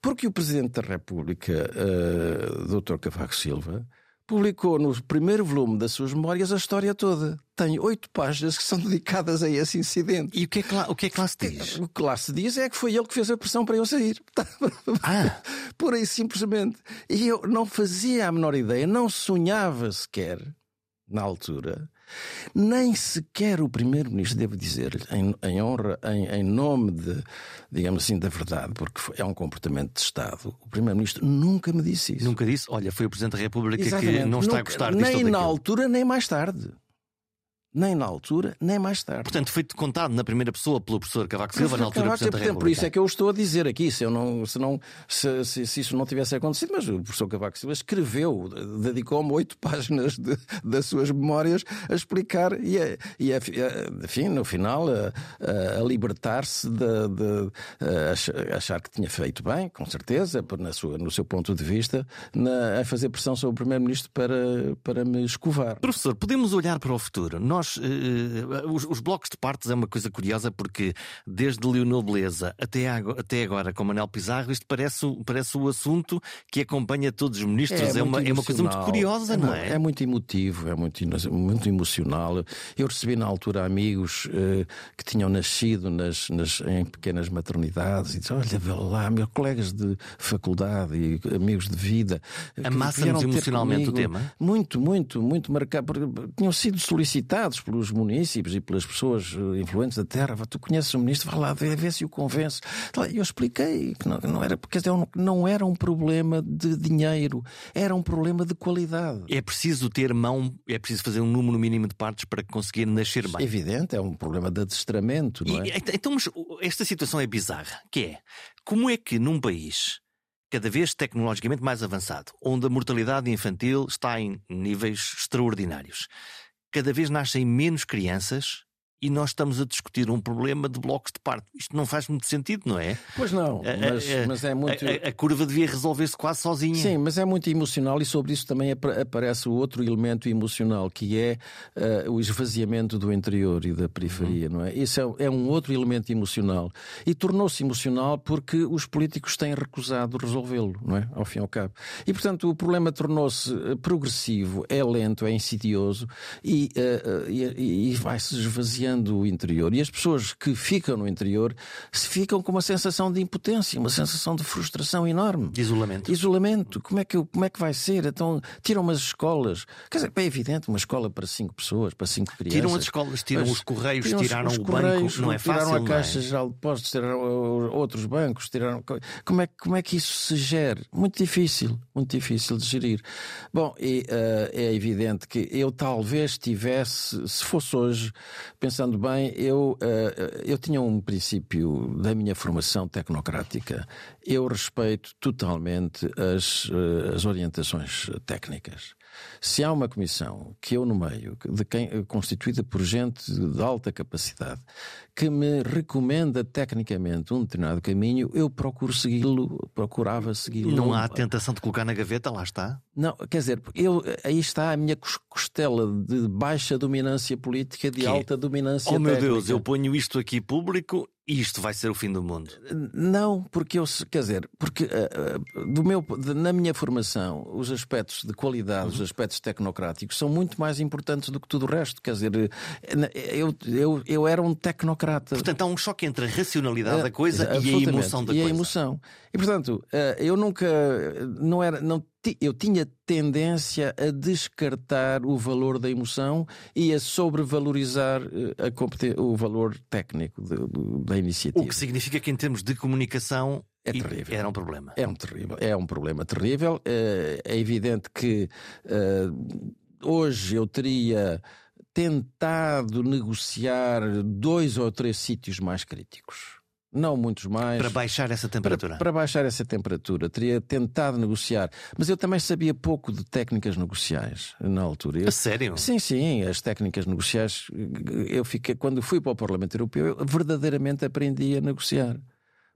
Porque o Presidente da República, eh, Dr. Cavaco Silva, publicou no primeiro volume das suas memórias a história toda. Tem oito páginas que são dedicadas a esse incidente. E o que é que lá, o que é que lá se diz? O que lá se diz é que foi ele que fez a pressão para eu sair. Ah. Pura e simplesmente. E eu não fazia a menor ideia, não sonhava sequer, na altura, nem sequer o Primeiro-Ministro, devo dizer, em, em honra, em, em nome de, digamos assim, da verdade, porque é um comportamento de Estado, o Primeiro-Ministro nunca me disse isso. Nunca disse, olha, foi o Presidente da República que Exatamente. não está a gostar disto Nem na altura, nem mais tarde. Nem na altura, nem mais tarde. Portanto, foi contado na primeira pessoa pelo professor Cavaco Silva, na altura Cavaco, Presidente portanto. Por isso é que eu estou a dizer aqui, se, eu não, se, não, se, se- se isso não tivesse acontecido, mas o professor Cavaco Silva escreveu, dedicou-me oito páginas de- das suas memórias a explicar e, a, e a, enfim, no final, a, a- libertar-se de, de- a ach- achar que tinha feito bem, com certeza, na sua, no seu ponto de vista, na, a fazer pressão sobre o Primeiro-Ministro para, para me escovar. Professor, podemos olhar para o futuro. Nós, eh, os, os blocos de partes é uma coisa curiosa porque desde Leonel Beleza até, ago- até agora com Manel Pizarro, isto parece, o- parece o assunto que acompanha todos os ministros. É, uma, muito é uma coisa muito curiosa, não mu- é? É muito emotivo, é muito, muito emocional. Eu recebi na altura amigos eh, que tinham nascido nas, nas- em pequenas maternidades e disse: Olha, vê lá, meus colegas de faculdade e amigos de vida. ter emocionalmente o comigo. tema? Muito, muito, muito marcado. porque Tinham sido solicitados pelos munícipes e pelas pessoas eh, influentes da terra. Tu conheces o ministro, vai lá ver, vê se o convence. Tá, Eu expliquei que não, não era, porque não, não era um problema de dinheiro, era um problema de qualidade. É preciso ter mão, é preciso fazer um número mínimo de partes para conseguir nascer bem. Evidente, é um problema de adestramento, não E, é? então, mas o- esta situação é bizarra, que é como é que num país cada vez tecnologicamente mais avançado, onde a mortalidade infantil está em níveis extraordinários, cada vez nascem menos crianças e nós estamos a discutir um problema de blocos de parto. Isto não faz muito sentido, não é? Pois não, mas, a- mas é muito. A, a- curva devia resolver-se quase sozinha. Sim, mas é muito emocional e sobre isso também apa- aparece o outro elemento emocional, que é eh, o esvaziamento do interior e da periferia, não é? Isso é, é um outro elemento emocional. E tornou-se emocional porque os políticos têm recusado resolvê-lo, não é? Ao fim e ao cabo. E, portanto, o problema tornou-se eh, progressivo, é lento, é insidioso e, eh, e, e vai-se esvaziando o interior. E as pessoas que ficam no interior ficam com uma sensação de impotência, uma sensação de frustração enorme. De isolamento. Isolamento, como é que, como é que vai ser? Então, tiram as escolas. Quer dizer, é evidente, uma escola para cinco pessoas, para cinco crianças. Tiram as escolas, tiram Mas os correios, tiram tiraram os o correios, banco, não é tiraram fácil. a não é? Caixa Geral de Depósitos, tiraram outros bancos, tiraram. Como é, que- como é que isso se gere? Muito difícil, muito difícil de gerir. Bom, e, uh, é evidente que eu talvez tivesse, se fosse hoje, pensando bem, eu, uh, eu tinha um princípio da minha formação tecnocrática. Eu respeito totalmente as, uh, as orientações técnicas. Se há uma comissão que eu nomeio, de quem, constituída por gente de alta capacidade, que me recomenda tecnicamente um determinado caminho, eu procuro segui-lo, procurava segui-lo. Não há tentação de colocar na gaveta, lá está? Não, quer dizer, eu, aí está a minha costela de baixa dominância política, de que? alta dominância Oh meu Deus, eu ponho isto aqui público e isto vai ser o fim do mundo. Não, porque eu, quer dizer, porque uh, do meu, de, na minha formação, os aspectos de qualidade, uhum. os aspectos tecnocráticos são muito mais importantes do que tudo o resto. Quer dizer, eu, eu, eu era um tecnocrata. Portanto, há um choque entre a racionalidade uh, da coisa e a emoção da e coisa. E a emoção. E portanto, uh, eu nunca, não era, não eu tinha tendência a descartar o valor da emoção e a sobrevalorizar a o valor técnico de, de, da iniciativa. O que significa que, em termos de comunicação, é terrível. Era um problema. É um, terrível, é um problema terrível. É, é evidente que uh, hoje eu teria tentado negociar dois ou três sítios mais críticos não muitos mais. Para baixar essa temperatura? Para, para, baixar essa temperatura. Teria tentado negociar. Mas eu também sabia pouco de técnicas negociais na altura. Eu, a sério? Sim, sim. As técnicas negociais. Eu fiquei, quando fui para o Parlamento Europeu, eu verdadeiramente aprendi a negociar.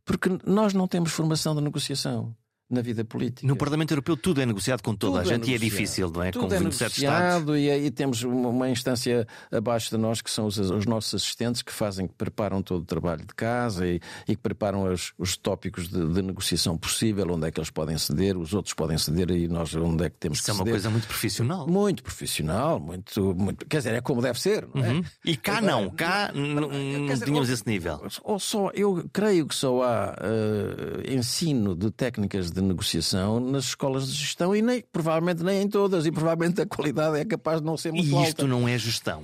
Porque nós não temos formação de negociação na vida política. No Parlamento Europeu tudo é negociado com toda tudo a é gente é e é difícil, não é? Tudo com é negociado e aí temos uma instância abaixo de nós que são os, os, nossos assistentes que fazem, que preparam todo o trabalho de casa e, e que preparam os, os tópicos de, de, negociação possível, onde é que eles podem ceder, os outros podem ceder e nós onde é que temos Isso que é uma ceder. coisa muito profissional. Muito profissional, muito, muito quer dizer, é como deve ser, não é? Uhum. E cá não, cá não, não tínhamos esse nível. Ou só, eu creio que só há uh, ensino de técnicas de negociação nas escolas de gestão e nem, provavelmente nem em todas, e provavelmente a qualidade é capaz de não ser muito alta. E isto não é gestão.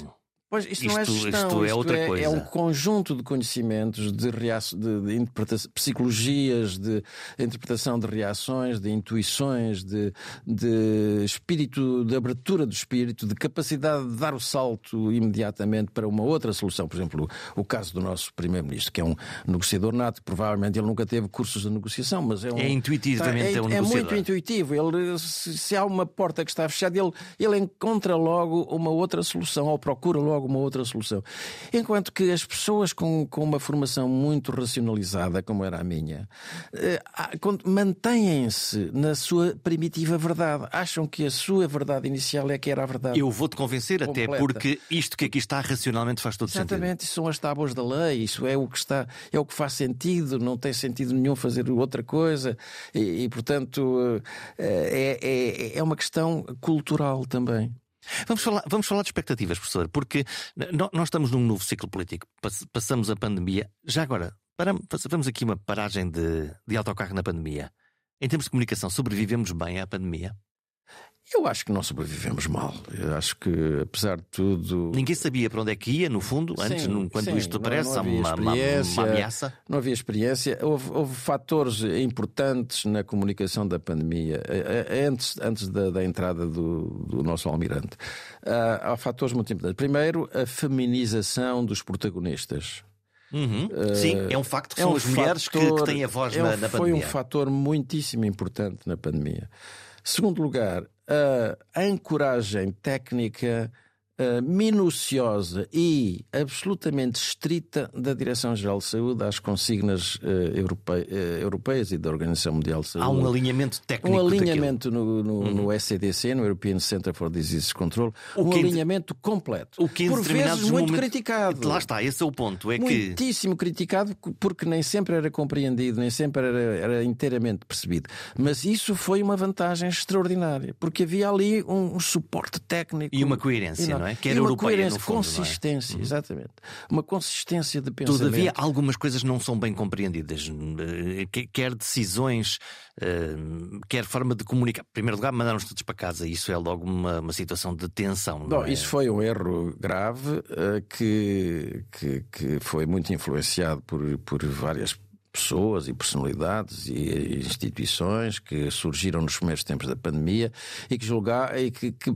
Pois, isto, isto, não é gestão, isto é outra é, coisa. É um conjunto de conhecimentos, de, de, de interpretação, psicologias, de, de, interpretação de reações, de intuições, de, de espírito, de abertura do espírito, de capacidade de dar o salto imediatamente para uma outra solução. Por exemplo, o, o caso do nosso Primeiro-Ministro, que é um negociador nato, provavelmente ele nunca teve cursos de negociação, mas é um. É intuitivamente tá, é, é um É negociador. muito intuitivo. Ele, se, se há uma porta que está fechada, ele, ele encontra logo uma outra solução, ou procura logo uma outra solução. Enquanto que as pessoas com, com uma formação muito racionalizada, como era a minha, eh, mantêm-se na sua primitiva verdade. Acham que a sua verdade inicial é que era a verdade. Eu vou-te convencer, completa. até porque isto que aqui está racionalmente faz todo Exatamente, sentido. Exatamente, isso são as tábuas da lei, isso é o que está, é o que faz sentido, não tem sentido nenhum fazer outra coisa e, e portanto, eh, é, é, é uma questão cultural também. Vamos falar, vamos falar de expectativas, professor, porque nós estamos num novo ciclo político. Passamos a pandemia. Já agora, fazemos aqui uma paragem de, de autocarro na pandemia. Em termos de comunicação, sobrevivemos bem à pandemia? Eu acho que não sobrevivemos mal. Eu acho que, apesar de tudo. Ninguém sabia para onde é que ia, no fundo, antes, sim, quando sim, isto não, aparece, não uma, uma, uma, ameaça. Não havia experiência. Houve, houve, fatores importantes na comunicação da pandemia, eh, eh, antes, antes da, da entrada do, do, nosso almirante. Uh, há fatores muito importantes. Primeiro, a feminização dos protagonistas. Uhum. Uh, Sim, é um facto que é são um as mulheres que, que, têm a voz é na, um, na pandemia. Foi um fator muitíssimo importante na pandemia. Segundo lugar, a ancoragem técnica uh, minuciosa e absolutamente estrita da Direção-Geral de Saúde às consignas uh, europe uh, europeias e da Organização Mundial de Saúde. Há um alinhamento técnico. Um alinhamento no, no, uhum. no, SCDC, no European Center for Disease Control, o um alinhamento completo. O que por vezes muito momentos... criticado. Lá está, esse é o ponto. É Muitíssimo que... criticado porque nem sempre era compreendido, nem sempre era, era, inteiramente percebido. Mas isso foi uma vantagem extraordinária, porque havia ali um, um suporte técnico. E uma coerência, não, não é? Que era europeia, no fundo, consistência, é? exatamente. Uma consistência de pensamento. Todavia, algumas coisas não são bem compreendidas. Quer decisões, quer forma de comunicar. Em primeiro lugar, mandaram-nos todos para casa. Isso é logo uma, uma situação de tensão. Bom, é? isso foi um erro grave que, que, que foi muito influenciado por, por várias pessoas e personalidades e instituições que surgiram nos primeiros tempos da pandemia e que julgar e que, que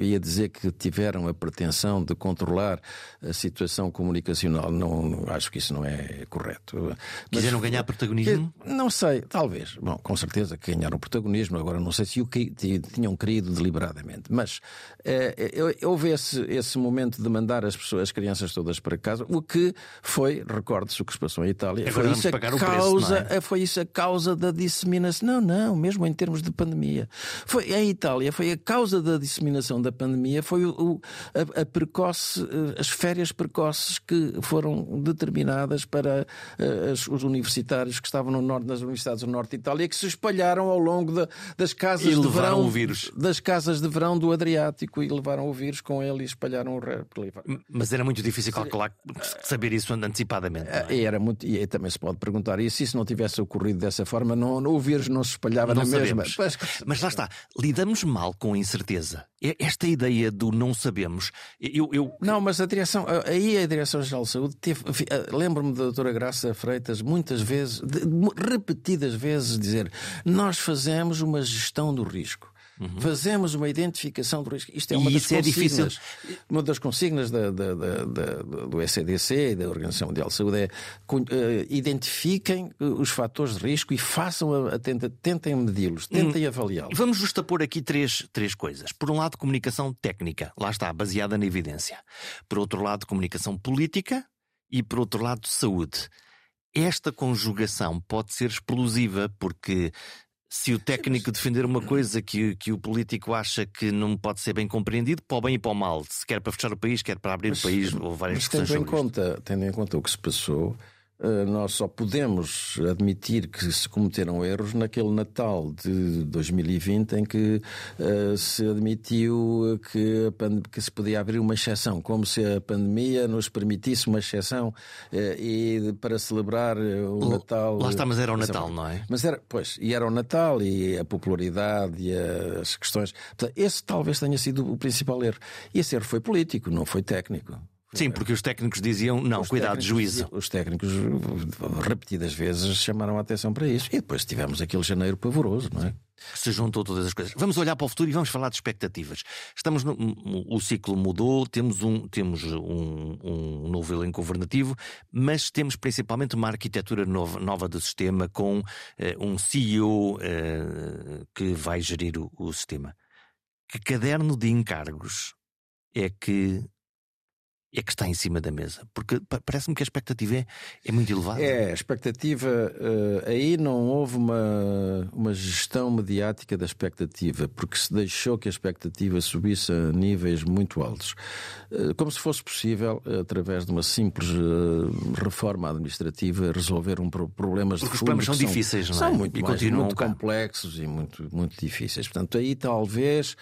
ia dizer que tiveram a pretensão de controlar a situação comunicacional. Não, não acho que isso não é correto. Quiseram Mas, ganhar protagonismo? Que, não sei, talvez. Bom, com certeza que ganharam protagonismo. Agora não sei se o que, tinham querido deliberadamente. Mas é, houve esse, esse momento de mandar as pessoas, as crianças todas para casa, o que foi, recorde-se o que se passou em Itália, Agora foi isso a causa, preço, é? foi isso a causa da disseminação. Não, não, mesmo em termos de pandemia. Foi em Itália, foi a causa da disseminação da pandemia, foi o, o a, a, precoce, eh, as férias precoces que foram determinadas para uh, os universitários que estavam no norte, nas universidades do norte de Itália, que se espalharam ao longo de, das casas e de verão, o vírus. das casas de verão do Adriático e levaram o vírus com ele e espalharam o Mas era muito difícil calcular, saber isso antecipadamente. É? Era muito, e também se pode perguntar, e se isso não tivesse ocorrido dessa forma, não, o vírus não se espalhava não na sabemos. mesma. Mas, mas lá está, lidamos mal com a incerteza. Esta ideia do não sabemos. Eu, eu... Não, mas a direção, aí a Direção-Geral de Saúde teve. Lembro-me da doutora Graça Freitas muitas vezes, repetidas vezes, dizer: nós fazemos uma gestão do risco. Uhum. Fazemos uma identificação do risco. Isto é uma e das é consignas. É uma das consignas da, da, da, do ECDC e da Organização Mundial de Saúde é uh, identifiquem os fatores de risco e façam a, a tenta, tentem medi-los, tentem hum. avaliá-los. Vamos justapor aqui três, três coisas. Por um lado, comunicação técnica, lá está, baseada na evidência. Por outro lado, comunicação política e por outro lado, saúde esta conjugação pode ser explosiva, porque se o técnico defender uma coisa que, que o político acha que não pode ser bem compreendido, para o bem e para o mal, se quer para fechar o país, quer para abrir mas, o país, ou várias mas questões. Tendo em, conta, tendo em conta o que se passou, nós só podemos admitir que se cometeram erros naquele Natal de 2020 em que uh, se admitiu que, que, se podia abrir uma exceção, como se a pandemia nos permitisse uma exceção uh, e para celebrar o Natal. Lá está, mas era o Natal, não é? Mas era, pois, e era o Natal e a popularidade e as questões. Portanto, esse talvez tenha sido o principal erro. E esse erro foi político, não foi técnico. Sim, porque os técnicos diziam não, os cuidado, juízo. Os técnicos repetidas vezes chamaram a atenção para isso. E depois tivemos aquele janeiro pavoroso, não é? Se juntou todas as coisas. Vamos olhar para o futuro e vamos falar de expectativas. Estamos no, o ciclo mudou, temos um, temos um, um novo elenco governativo, mas temos principalmente uma arquitetura nova, nova do sistema com uh, um CEO uh, eh, que vai gerir o, o sistema. Que caderno de encargos é que é que está em cima da mesa? Porque parece-me que a expectativa é, é muito elevada. É, a expectativa. Uh, aí não houve uma, uma gestão mediática da expectativa, porque se deixou que a expectativa subisse a níveis muito altos. Uh, como se fosse possível, uh, através de uma simples reforma administrativa, resolver um pro problemas porque de fundo. Os problemas são, difíceis, não é? São muito, e mais, muito complexos e muito, muito difíceis. Portanto, aí talvez.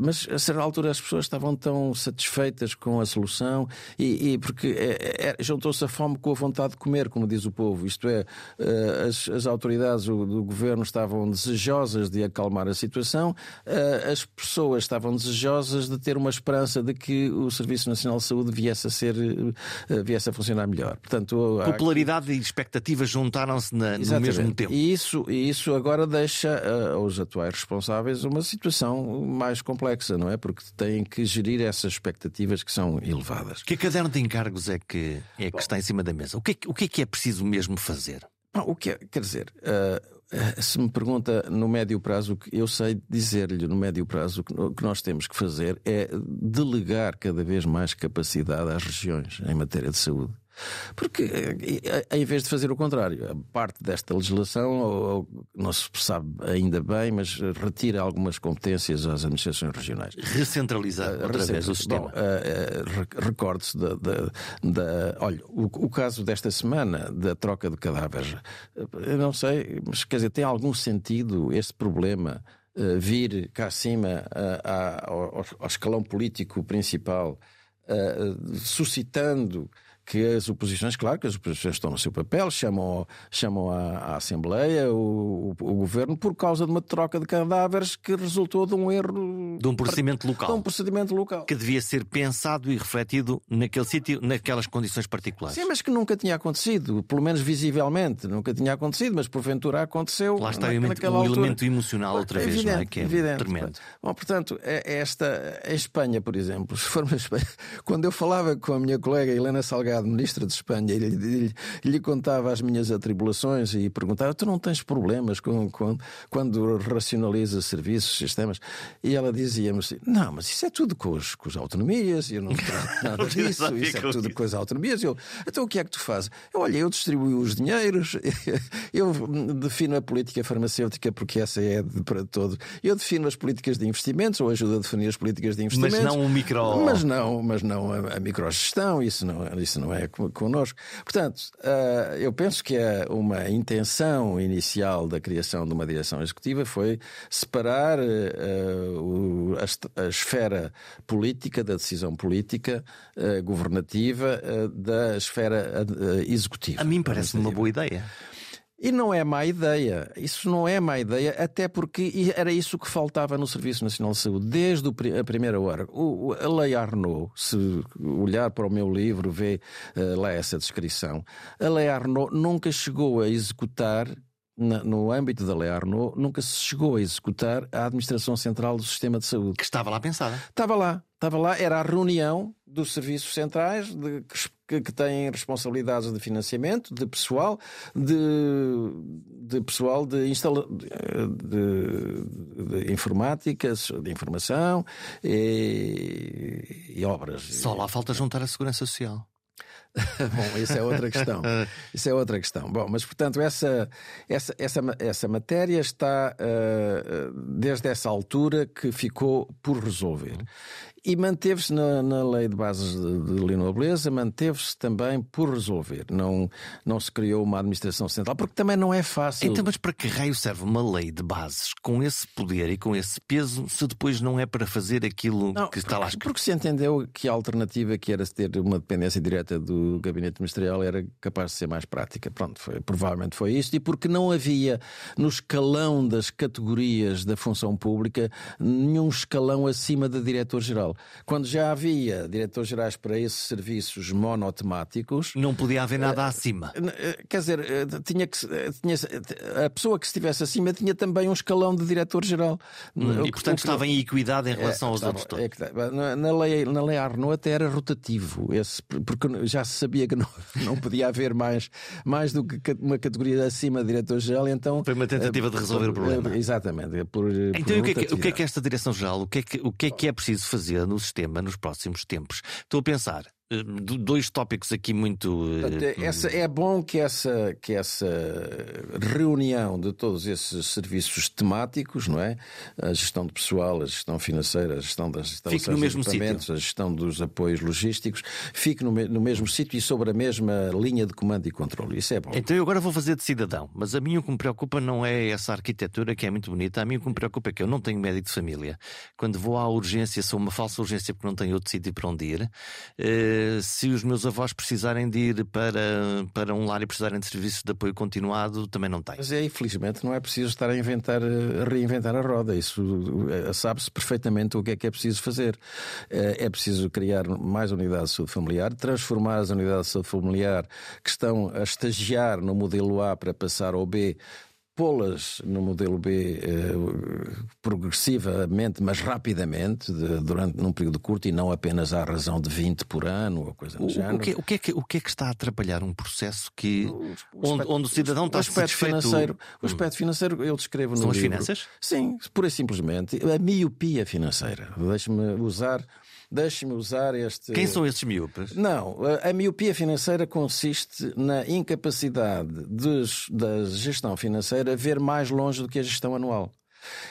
mas a certa altura as pessoas estavam tão satisfeitas com a solução e, e porque é, é, juntou-se a fome com a vontade de comer, como diz o povo. Isto é, eh, as, as autoridades do, do, governo estavam desejosas de acalmar a situação, eh, as pessoas estavam desejosas de ter uma esperança de que o Serviço Nacional de Saúde viesse a ser eh, viesse a funcionar melhor. Portanto, popularidade há... e expectativas juntaram-se no mesmo tempo. E isso, e isso agora deixa aos atuais responsáveis uma situação mais complexa, não é? Porque têm que gerir essas expectativas que são elevadas. Que caderno de encargos é que, é que está em cima da mesa? O que é, o que, é que é preciso mesmo fazer? o que é, quer dizer, uh, se me pergunta no médio prazo, que eu sei dizer-lhe no médio prazo o que nós temos que fazer é delegar cada vez mais capacidade às regiões em matéria de saúde. Porque, eh, em vez de fazer o contrário, parte desta legislação, não se sabe ainda bem, mas retira algumas competências às administrações regionais. Recentralizar uh, outra vez o sistema. Uh, Recorde-se da, da, da, Olha, o, o, caso desta semana da troca de cadáveres, eu não sei, mas quer dizer, tem algum sentido este problema? Uh, vir cá acima ao, ao, escalão político principal, suscitando que as oposições, claro que as oposições estão no seu papel, chamam, chamam a, a Assembleia, o, o, o, Governo, por causa de uma troca de cadáveres que resultou de um erro de um procedimento local. De um procedimento local. Que devia ser pensado e refletido naquele sítio, naquelas condições particulares. Sim, mas que nunca tinha acontecido, pelo menos visivelmente, nunca tinha acontecido, mas porventura aconteceu. Lá está na, o elemento emocional outra vez, evidente, não é? Que é evidente. tremendo. Bom, portanto, é, esta, em Espanha, por exemplo, se for Espanha, quando eu falava com a minha colega Helena Salgado, ministra de Espanha, e lhe, contava as minhas atribulações e perguntava: tu não tens problemas com, com quando racionaliza serviços, sistemas? E ela dizia-me assim: não, mas isso é tudo com, os, com as autonomias, eu não trato nada disso, isso é tudo com as autonomias. Eu, então o que é que tu fazes? Eu, olha, eu distribuo os dinheiros, eu defino a política farmacêutica, porque essa é para todos. Eu defino as políticas de investimentos, ou ajudo a definir as políticas de investimentos. Mas não o micro. Mas não, mas não a, a microgestão, isso não, isso não é connosco. Portanto, uh, eu penso que uma intenção inicial da criação de uma direção executiva foi separar o, a, esfera política da decisão política uh, governativa da esfera executiva. A mim parece uma boa ideia. E não é má ideia. Isso não é má ideia, até porque era isso que faltava no Serviço Nacional de Saúde, desde a primeira hora. O, a Lei Arnaud, se olhar para o meu livro, vê uh, lá essa descrição. A Lei Arnaud nunca chegou a executar no âmbito da Lei Arnaud, nunca se chegou a executar a Administração Central do Sistema de Saúde. Que estava lá pensada. Estava lá, estava lá, era a reunião dos serviços centrais de, que, que, têm responsabilidades de financiamento, de pessoal, de, de pessoal de, instala, de, de, informática, de informação e, e obras. Só lá falta juntar a Segurança Social. Bom, isso é outra questão. Isso é outra questão. Bom, mas portanto, essa, essa, essa, essa matéria está uh, desde essa altura que ficou por resolver. E manteve-se na, na, lei de bases de, de Linobleza, manteve-se também por resolver. Não, não se criou uma administração central, porque também não é fácil. Então, mas para que raio serve uma lei de bases com esse poder e com esse peso, se depois não é para fazer aquilo não, que está lá escrito? Porque se entendeu que a alternativa, que era ter uma dependência direta do gabinete ministerial, era capaz de ser mais prática. Pronto, foi, provavelmente foi isto. E porque não havia no escalão das categorias da função pública nenhum escalão acima da diretor-geral. Quando já havia diretores gerais para esses serviços monotemáticos. Não podia haver nada uh, acima. Uh, quer dizer, uh, tinha que, tinha, a pessoa que estivesse acima tinha também um escalão de diretor-geral. Hum, e, portanto, estava em equidade em relação é, aos outros todos. É que, na, lei, na lei Arnaud até era rotativo, esse, porque já se sabia que não, não podia haver mais, mais do que uma categoria acima de diretor-geral. Então, Foi uma tentativa de resolver o problema. Exatamente. Por, então, por o, que é que, o que é que esta direção-geral, o que é que, o que é que é preciso fazer? No sistema nos próximos tempos. Estou a pensar, dois tópicos aqui muito. Eh, essa, é bom que essa, que essa reunião de todos esses serviços temáticos, não é? A gestão de pessoal, a gestão financeira, a gestão das instalações fique no mesmo sítio. a gestão dos apoios logísticos, fique no, no mesmo sítio e sobre a mesma linha de comando e controle. Isso é bom. Então eu agora vou fazer de cidadão, mas a mim o que me preocupa não é essa arquitetura que é muito bonita, a mim o que me preocupa é que eu não tenho médico de família. Quando vou à urgência, sou uma falsa urgência porque não tenho outro sítio para onde ir. Uh, se os meus avós precisarem de ir para, para um lar e precisarem de serviços de apoio continuado, também não têm. Mas é, infelizmente, não é preciso estar a inventar, a reinventar a roda. Isso eh, sabe-se perfeitamente o que é que é preciso fazer. Eh, é preciso criar mais unidades de saúde familiar, transformar as unidades de saúde familiar que estão a estagiar no modelo A para passar ao B pô-las no modelo B eh, progressivamente, mas rapidamente, de, durante num período curto e não apenas à razão de 20 por ano ou coisa do o, género. O que, é, o, que é que, o que é que está a atrapalhar um processo que o, o onde, onde, o cidadão está aspecto satisfeito... financeiro O aspecto financeiro eu descrevo São no São as finanças? Sim, pura e simplesmente. A miopia financeira. Deixe-me usar Deixe-me usar este. Quem são esses miopes? Não, a, miopia financeira consiste na incapacidade de, da gestão financeira ver mais longe do que a gestão anual.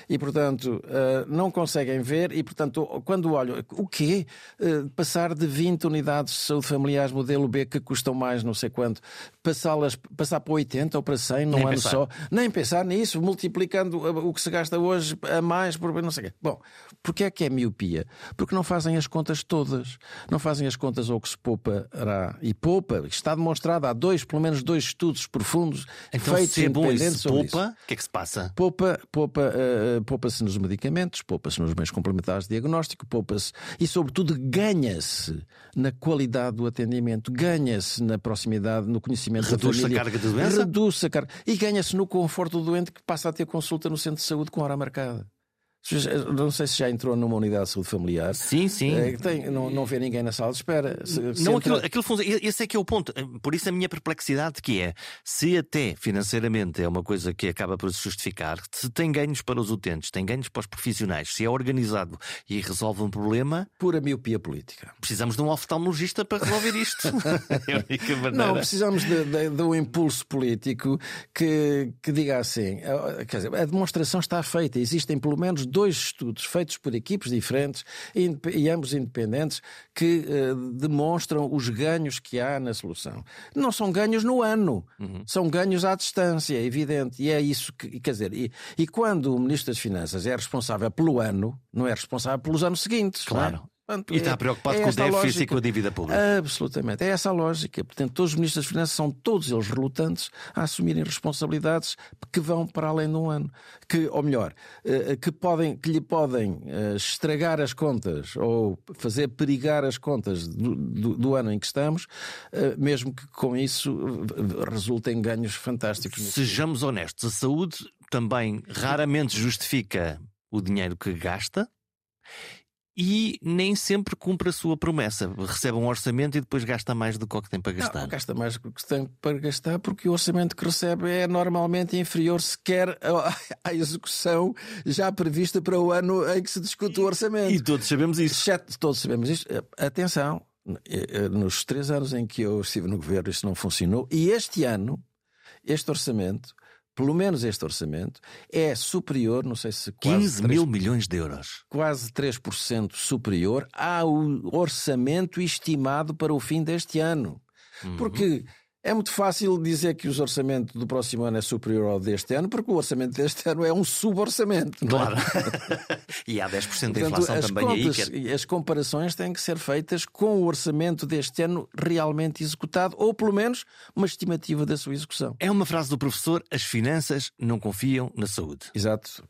E, portanto, eh, não conseguem ver, e, portanto, quando olham, o quê? Eh, passar de 20 unidades de saúde familiares modelo B que custam mais não sei quanto passá-las, passar para 80 ou para 100 num Nem ano pensar. só, nem pensar nisso, multiplicando o que se gasta hoje a mais por não sei o quê. Bom, porque é que é miopia? Porque não fazem as contas todas. Não fazem as contas ao que se poupará. E poupa, está demonstrado, há dois, pelo menos dois estudos profundos Então, feitos se é bom independentes se sobre isso. poupa, o que é que se passa? Poupa, poupa, eh, poupa-se nos medicamentos, poupa-se nos bens complementares de diagnóstico, poupa-se e, sobretudo, ganha-se na qualidade do atendimento, ganha-se na proximidade, no conhecimento Reduz-se da a família. carga de doença? Reduz-se a carga. E ganha-se no conforto do doente que passa a ter consulta no centro de saúde com hora marcada. Não sei se já entrou numa unidade de saúde familiar. Sim, sim. Eh, tem- não, não vê ninguém na sala de espera. Se- se Não, entra- aquilo, aquilo. Esse é que é o ponto. Por isso a minha perplexidade que é, se até financeiramente é uma coisa que acaba por se justificar, se tem ganhos para os utentes, tem ganhos para os profissionais, se é organizado e resolve um problema, Pura miopia política. precisamos de um oftalmologista para resolver isto. é a única maneira. Não, precisamos de, de- de um impulso político que, que diga assim: eh, quer dizer, a demonstração está feita. Existem pelo menos dois estudos feitos por equipes diferentes e ambos independentes que eh, demonstram os ganhos que há na solução. Não são ganhos no ano, Uhum. são ganhos à distância, é evidente. E é isso que, quer dizer, e, e quando o Ministro das Finanças é responsável pelo ano, não é responsável pelos anos seguintes. é? Claro. Portanto, E está é- preocupado é com o déficit e lógica. com a dívida pública. Absolutamente. É essa a lógica. Portanto, todos os ministros das Finanças são todos eles relutantes a assumirem responsabilidades que vão para além de um ano. Que, ou melhor, eh, que, podem, que lhe podem eh, estragar as contas ou fazer perigar as contas do, do- do ano em que estamos, eh, mesmo que com isso resultem ganhos fantásticos. Sejamos honestos, a saúde também raramente justifica o dinheiro que gasta e nem sempre cumpre a sua promessa. Recebe um orçamento e depois gasta mais do que o que tem para gastar. Não, gasta mais do que tem para gastar porque o orçamento que recebe é normalmente inferior sequer à- execução já prevista para o ano em que se discute o orçamento. E todos sabemos isso. Exceto, todos sabemos isto. Atenção, eh, nos três anos em que eu estive no governo isso não funcionou e este ano, este orçamento, pelo menos este orçamento, é superior, não sei se quase 15 três- mil milhões de euros. quase 3% superior ao orçamento estimado para o fim deste ano. Porque é muito fácil dizer que os orçamentos do próximo ano é superior ao deste ano, porque o orçamento deste ano é um suborçamento. é? Claro. e há 10% de Portanto, inflação as, também aí. contas, Que é... as comparações têm que ser feitas com o orçamento deste ano realmente executado, ou pelo menos uma estimativa da sua execução. é uma frase do professor: as finanças não confiam na saúde. Exato.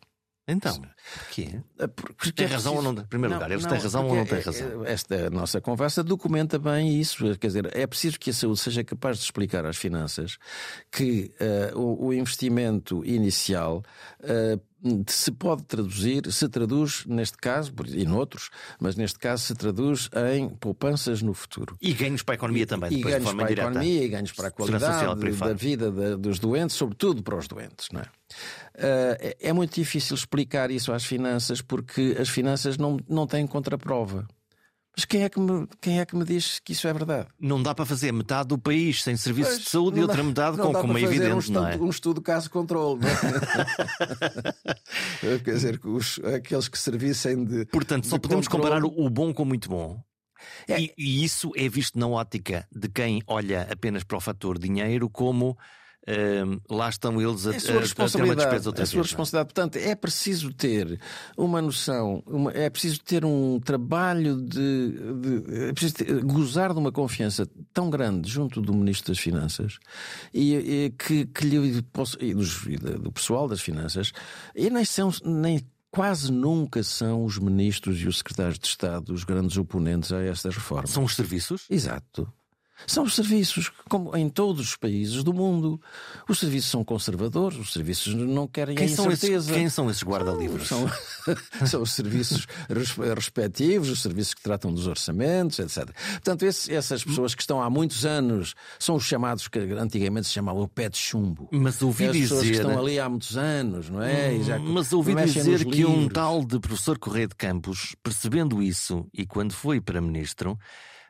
Então, porquê? É porque Tem é razão ou não primeiro lugar, eles têm razão ou não têm razão? é- Esta nossa conversa documenta bem isso. Quer dizer, é preciso que a saúde seja capaz de explicar às finanças que eh, o, o investimento inicial eh, se pode traduzir, se traduz neste caso, e noutros, mas neste caso se traduz em poupanças no futuro. E ganhos para a economia também, E de ganhos forma para a economia e ganhos para a Segurança social qualidade privada. da vida da- dos doentes, sobretudo para os doentes. Não é? É- é muito difícil explicar isso às finanças porque as finanças não, não têm contraprova. Mas quem é, que me, quem é que me diz que isso é verdade? Não dá para fazer metade do país sem serviços de saúde e outra metade com como é um evidente, estudo, não é? um estudo caso-controle. não é? Quer dizer, que os, aqueles que servissem de. Portanto, só de podemos controle- comparar o o bom com o muito bom. É. E, e isso é visto na ótica de quem olha apenas para o fator dinheiro como lá estão eles a, É a a- ter uma despesa outra a sua vez. é? responsabilidade. Portanto, é preciso ter uma noção, uma- é preciso ter um trabalho de, de- é preciso ter- gozar de uma confiança tão grande junto do Ministro das Finanças e, e que, que lhe posso- e, dos- e do pessoal das Finanças e nem são nem Quase nunca são os ministros e os secretários de Estado os grandes oponentes a estas reformas. São os serviços? Exato. São os serviços, como em todos os países do mundo. Os serviços são conservadores, os serviços não querem Quem a são, esses, incerteza. quem são esses guarda-livros? São, são os serviços res- respectivos, os serviços que tratam dos orçamentos, etc. Portanto, esse- essas pessoas que estão há muitos anos são os chamados que antigamente se chamavam o pé de chumbo. Mas ouvi É as pessoas que dizer. estão ali há muitos anos, não é? Já Mas ouvi dizer que um livros. tal de professor Correia de Campos, percebendo isso e quando foi para ministro,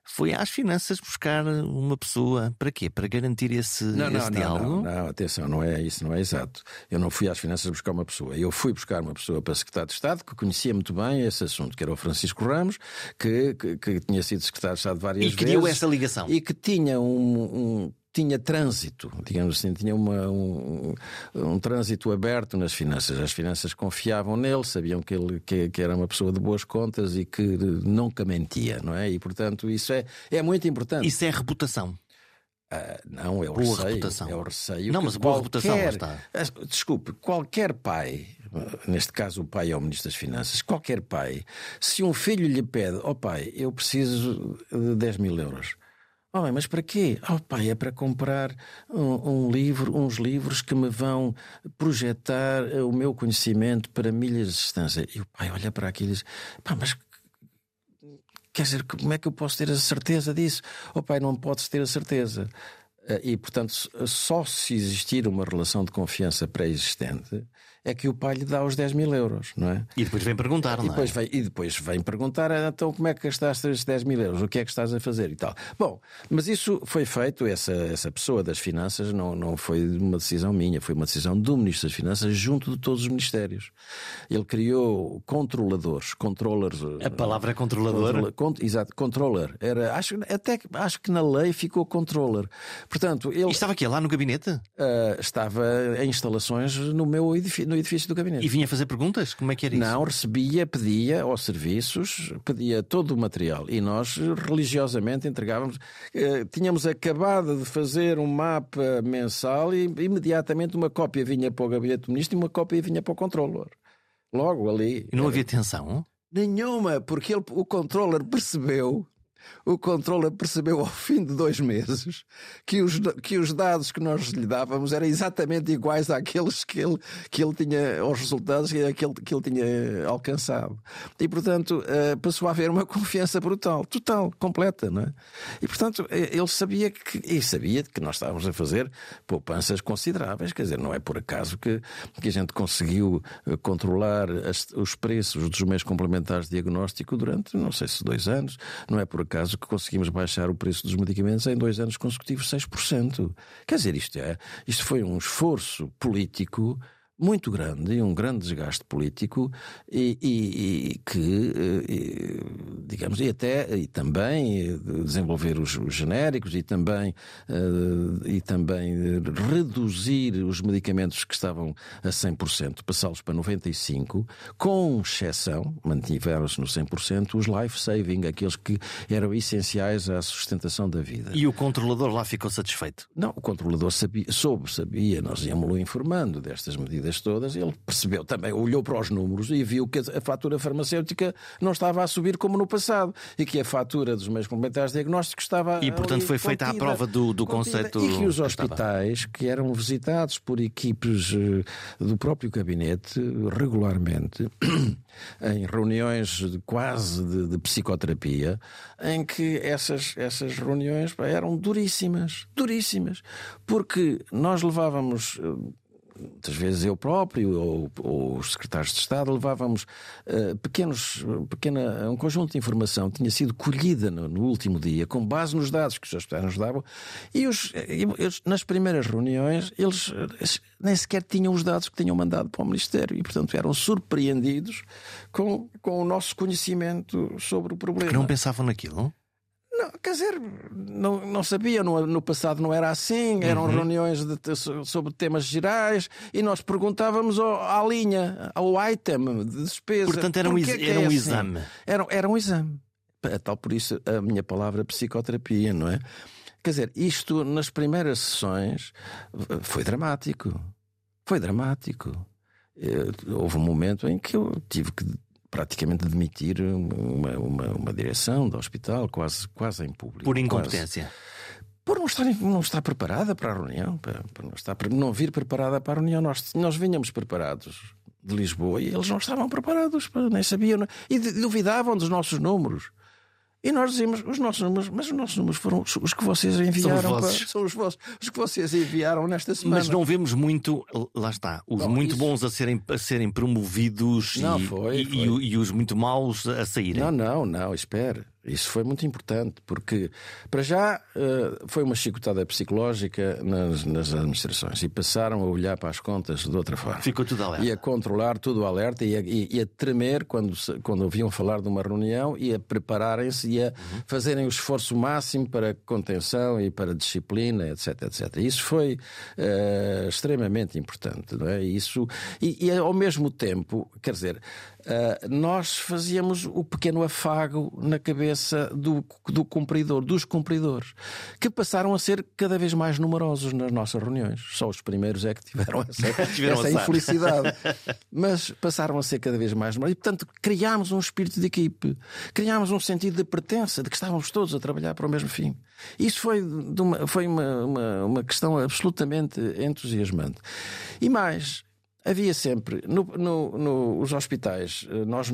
foi às finanças buscar uma pessoa. Para quê? Para garantir esse, Não, não, esse não, diálogo? não, não, atenção, não é isso, não é exato. Eu não fui às finanças buscar uma pessoa. Eu fui buscar uma pessoa para secretário de Estado que conhecia muito bem esse assunto, que era o Francisco Ramos, que, que, que tinha sido secretário de Estado várias E vezes. criou essa ligação. E que tinha um. um- tinha trânsito, digamos assim, tinha uma, um, um, trânsito aberto nas finanças. As finanças confiavam nele, sabiam que ele que, que, era uma pessoa de boas contas e que nunca mentia, não é? E portanto isso é, é muito importante. Isso é reputação. Uh, não, é o boa receio. Reputação. É o receio. Não, mas boa qualquer, reputação está. Ah, desculpe, qualquer pai, neste caso o pai é o Ministro das Finanças, qualquer pai, se um filho lhe pede, ó oh, pai, eu preciso de 10 mil euros. Oh, mas para quê? Oh, pai, é para comprar um, um, livro, uns livros que me vão projetar o meu conhecimento para milhas de distância. E o pai olha para aquilo e diz: pá, mas Quer dizer, como é que eu posso ter a certeza disso? Oh pai, não podes ter a certeza. Eh, e, portanto, só se existir uma relação de confiança pré-existente é que o pai lhe dá os 10 mil euros, não é? E depois vem perguntar, não e depois é? Vem, e depois vem perguntar, ah, então como é que gastaste esses 10 mil euros? O que é que estás a fazer e tal? Bom, mas isso foi feito, essa, essa pessoa das finanças não, não foi uma decisão minha, foi uma decisão do Ministro das Finanças junto de todos os ministérios. Ele criou controladores, controllers. A palavra é controlador? Controla, cont, exato, controller. Era, acho, até acho que na lei ficou controller. Portanto, ele... E estava aqui, lá no gabinete? Uh, estava em instalações no meu edifício, edifício do gabinete. E vinha fazer perguntas? Como é que era isso? Não, recebia, pedia aos serviços, pedia todo o material e nós religiosamente entregávamos. Uh, tínhamos acabado de fazer um mapa mensal e imediatamente uma cópia vinha para o gabinete do ministro e uma cópia vinha para o controller. Logo ali. E não havia tensão? Nenhuma, porque ele, o controller percebeu o controller percebeu ao fim de dois meses que os, que os dados que nós lhe dávamos eram exatamente iguais àqueles que ele, que ele tinha, aos resultados que ele, que ele tinha alcançado. E, portanto, uh, passou a haver uma confiança brutal, total, completa, não é? E, portanto, eh, ele sabia que, e sabia que nós estávamos a fazer poupanças consideráveis, quer dizer, não é por acaso que, que a gente conseguiu eh, controlar as, os preços dos meios complementares de diagnóstico durante, não sei se dois anos, não é por acaso caso que conseguimos baixar o preço dos medicamentos em dois anos consecutivos 6%. Quer dizer, isto, é, isto foi um esforço político muito grande e um grande desgaste político e, e, e que, eh, e, digamos, e até e também desenvolver os, os genéricos e também, uh, e também reduzir os medicamentos que estavam a 100%, passá-los para 95%, com exceção, mantiveram-se no 100%, os life-saving, aqueles que eram essenciais à sustentação da vida. E o controlador lá ficou satisfeito? Não, o controlador sabia, soube, sabia, nós íamos-lo informando destas medidas medidas todas, ele percebeu também, olhou para os números e viu que a fatura farmacêutica não estava a subir como no passado e que a fatura dos meios complementares diagnósticos estava. E, portanto, foi feita contida, a prova do, do conceito. E que os hospitais, que eram visitados por equipes eh, do próprio gabinete regularmente, em reuniões de, quase de, de, psicoterapia, em que essas, essas reuniões eram duríssimas, duríssimas, porque nós levávamos eh, muitas vezes eu próprio ou, ou os secretários de Estado levávamos uh, pequenos, pequena, um conjunto de informação que tinha sido colhida no, no, último dia, com base nos dados que os hospitais nos davam, e os, eles, nas primeiras reuniões eles, eles nem sequer tinham os dados que tinham mandado para o Ministério e, portanto, eram surpreendidos com, com o nosso conhecimento sobre o problema. Porque não pensavam naquilo? Não, quer dizer, não, não sabia, no, no passado não era assim, eram uhum. reuniões de, sobre temas gerais e nós perguntávamos ao, à linha, ao item de despesa. Portanto, era um, era é um assim? exame. Era, era um exame. É tal por isso a minha palavra psicoterapia, não é? Quer dizer, isto nas primeiras sessões foi dramático. Foi dramático. Houve um momento em que eu tive que praticamente demitir uma, uma, uma, direção do hospital, quase, quase em público. Por incompetência? Quase. Por não estar, não estar preparada para a reunião, por não, estar, não vir preparada para a reunião. Nós, nós vinhamos preparados de Lisboa e eles não estavam preparados, nem sabiam, e duvidavam dos nossos números. E nós dizíamos, os nossos números, mas os nossos números foram os que vocês enviaram. São os, para, são os, vossos, os que vocês enviaram nesta semana. Mas não vemos muito, lá está, os Bom, muito isso... bons a serem, a serem promovidos não, e, foi, e, foi. E, e, os muito maus a saírem. Não, não, não, espere. Isso foi muito importante, porque, para já, eh, foi uma chicotada psicológica nas, nas, administrações e passaram a olhar para as contas de outra forma. Ficou tudo alerta. E a controlar tudo alerta e a, e, e a tremer quando, quando ouviam falar de uma reunião e a prepararem-se e a uhum. fazerem o esforço máximo para contenção e para disciplina, etc. etc. Isso foi uh, extremamente importante. Não é? Isso, e, e, ao mesmo tempo, quer dizer, uh, nós fazíamos o pequeno afago na cabeça do, do cumpridor, dos cumpridores, que passaram a ser cada vez mais numerosos nas nossas reuniões. Só os primeiros é que tiveram essa, tiveram essa infelicidade. Mas passaram a ser cada vez mais numerosos. E, portanto, criámos um espírito de equipe, criámos um sentido de pertença, de que estávamos todos a trabalhar para o mesmo fim. Isso foi, uma, foi uma, uma, uma questão absolutamente entusiasmante. E mais, havia sempre, no, no, no, os hospitais, eh, nós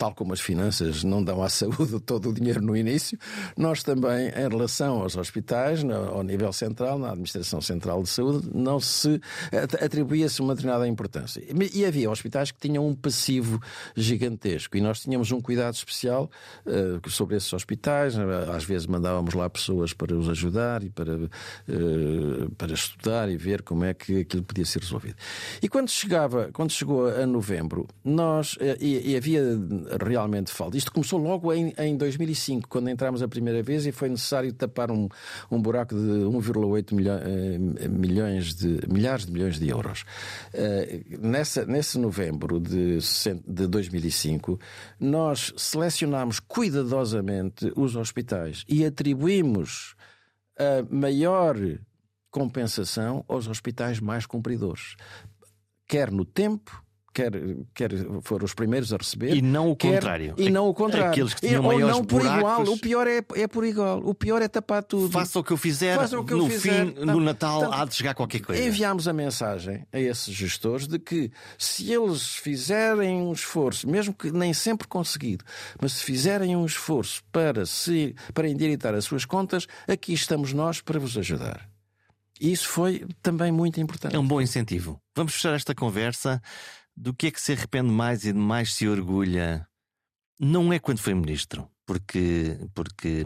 tal como as finanças não dão à saúde todo o dinheiro no início, nós também, em relação aos hospitais, ao nível central, na Administração Central de Saúde, não se atribuía-se uma determinada importância. E havia hospitais que tinham um passivo gigantesco e nós tínhamos um cuidado especial uh, sobre esses hospitais. Às vezes mandávamos lá pessoas para os ajudar e para, uh, para estudar e ver como é que aquilo podia ser resolvido. E quando chegava, quando chegou a novembro, nós, uh, e, e havia realmente falta. Isto começou logo em, em 2005, quando entramos a primeira vez e foi necessário tapar um, um buraco de 1,8 milho, eh, milhões de milhares de milhões de euros. Uh, nessa, nesse novembro de, de 2005, nós selecionámos cuidadosamente os hospitais e atribuímos a maior compensação aos hospitais mais cumpridores, quer no tempo, quer, quer foram os primeiros a receber. E não o quer, contrário. E não o contrário. Aqueles que tinham e, maiores não por buracos. igual. O pior é, é por igual. O pior é tapar tudo. Faça o que eu fizer. o que eu no fizer. fim, no Natal, então, há de chegar qualquer coisa. Enviámos a mensagem a esses gestores de que se eles fizerem um esforço, mesmo que nem sempre conseguido, mas se fizerem um esforço para, se, para endireitar as suas contas, aqui estamos nós para vos ajudar. Isso foi também muito importante. É um bom incentivo. Vamos fechar esta conversa do que é que se arrepende mais e de mais se orgulha, não é quando foi ministro, porque, porque,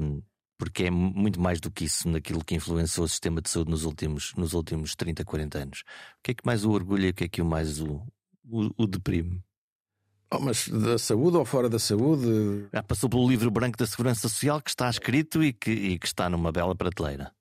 porque é muito mais do que isso naquilo que influenciou o sistema de saúde nos últimos, nos últimos 30, 40 anos. O que é que mais o orgulha e o que é que o mais o, o, o deprime? Oh, mas da saúde ou fora da saúde? Já passou pelo livro branco da Segurança Social que está escrito e que, e que está numa bela prateleira.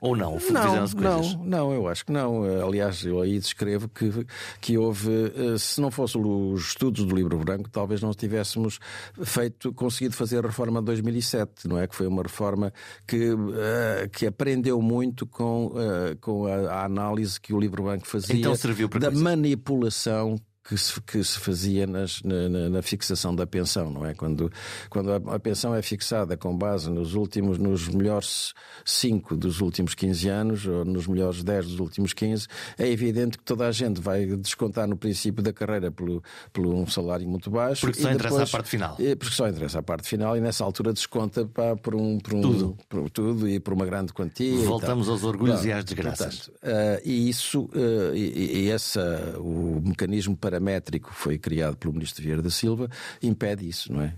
Ou não? Não, não, não, eu acho que não. Aliás, eu aí descrevo que, que houve, eh, se não fossem os estudos do livro branco, talvez não tivéssemos feito, conseguido fazer a reforma de 2007, não é? Que foi uma reforma que, uh, que aprendeu muito com, uh, com a, a, análise que o livro branco fazia então serviu para da coisa. manipulação que se, que se fazia nas, na, na, fixação da pensão, não é? Quando, quando a, pensão é fixada com base nos últimos, nos melhores 5 dos últimos 15 anos, ou nos melhores 10 dos últimos 15, é evidente que toda a gente vai descontar no princípio da carreira pelo, pelo um salário muito baixo. Porque só interessa depois, a parte final. Porque só interessa a parte final e nessa altura desconta pá, por, um, por um. Tudo. Por, tudo e por uma grande quantia. Voltamos aos orgulhos e às desgraças. Portanto, uh, e isso, uh, e, e essa, o mecanismo para paramétrico foi criado pelo ministro Vieira da Silva impede isso, não é?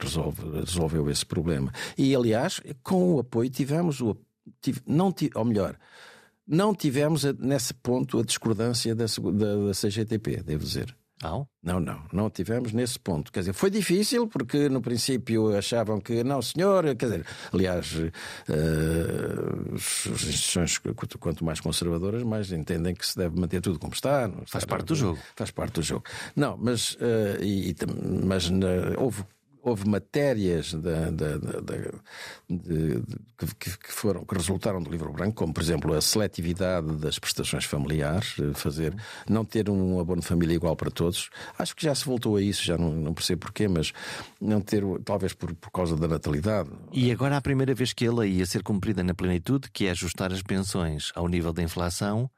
Resolve, resolveu esse problema. E, aliás, com o apoio tivemos o não ou melhor, não tivemos nesse ponto a discordância da, da, da CGTP, devo dizer. Não? Não, não, não tivemos nesse ponto. Quer dizer, foi difícil porque no princípio achavam que não, senhor. Quer dizer, aliás, uh, as instituições quanto mais conservadoras, mais entendem que se deve manter tudo como está. Faz parte do jogo. Faz parte do jogo. Não, mas, uh, e, mas na, houve houve matérias de, de, que, que, foram, que resultaram do livro branco, como por exemplo a seletividade das prestações familiares, eh, fazer não ter um abono de família igual para todos. Acho que já se voltou a isso, já não, não percebo porquê, mas não ter, talvez por, por causa da natalidade. E agora a primeira vez que a lei ia ser cumprida na plenitude, que é ajustar as pensões ao nível da inflação,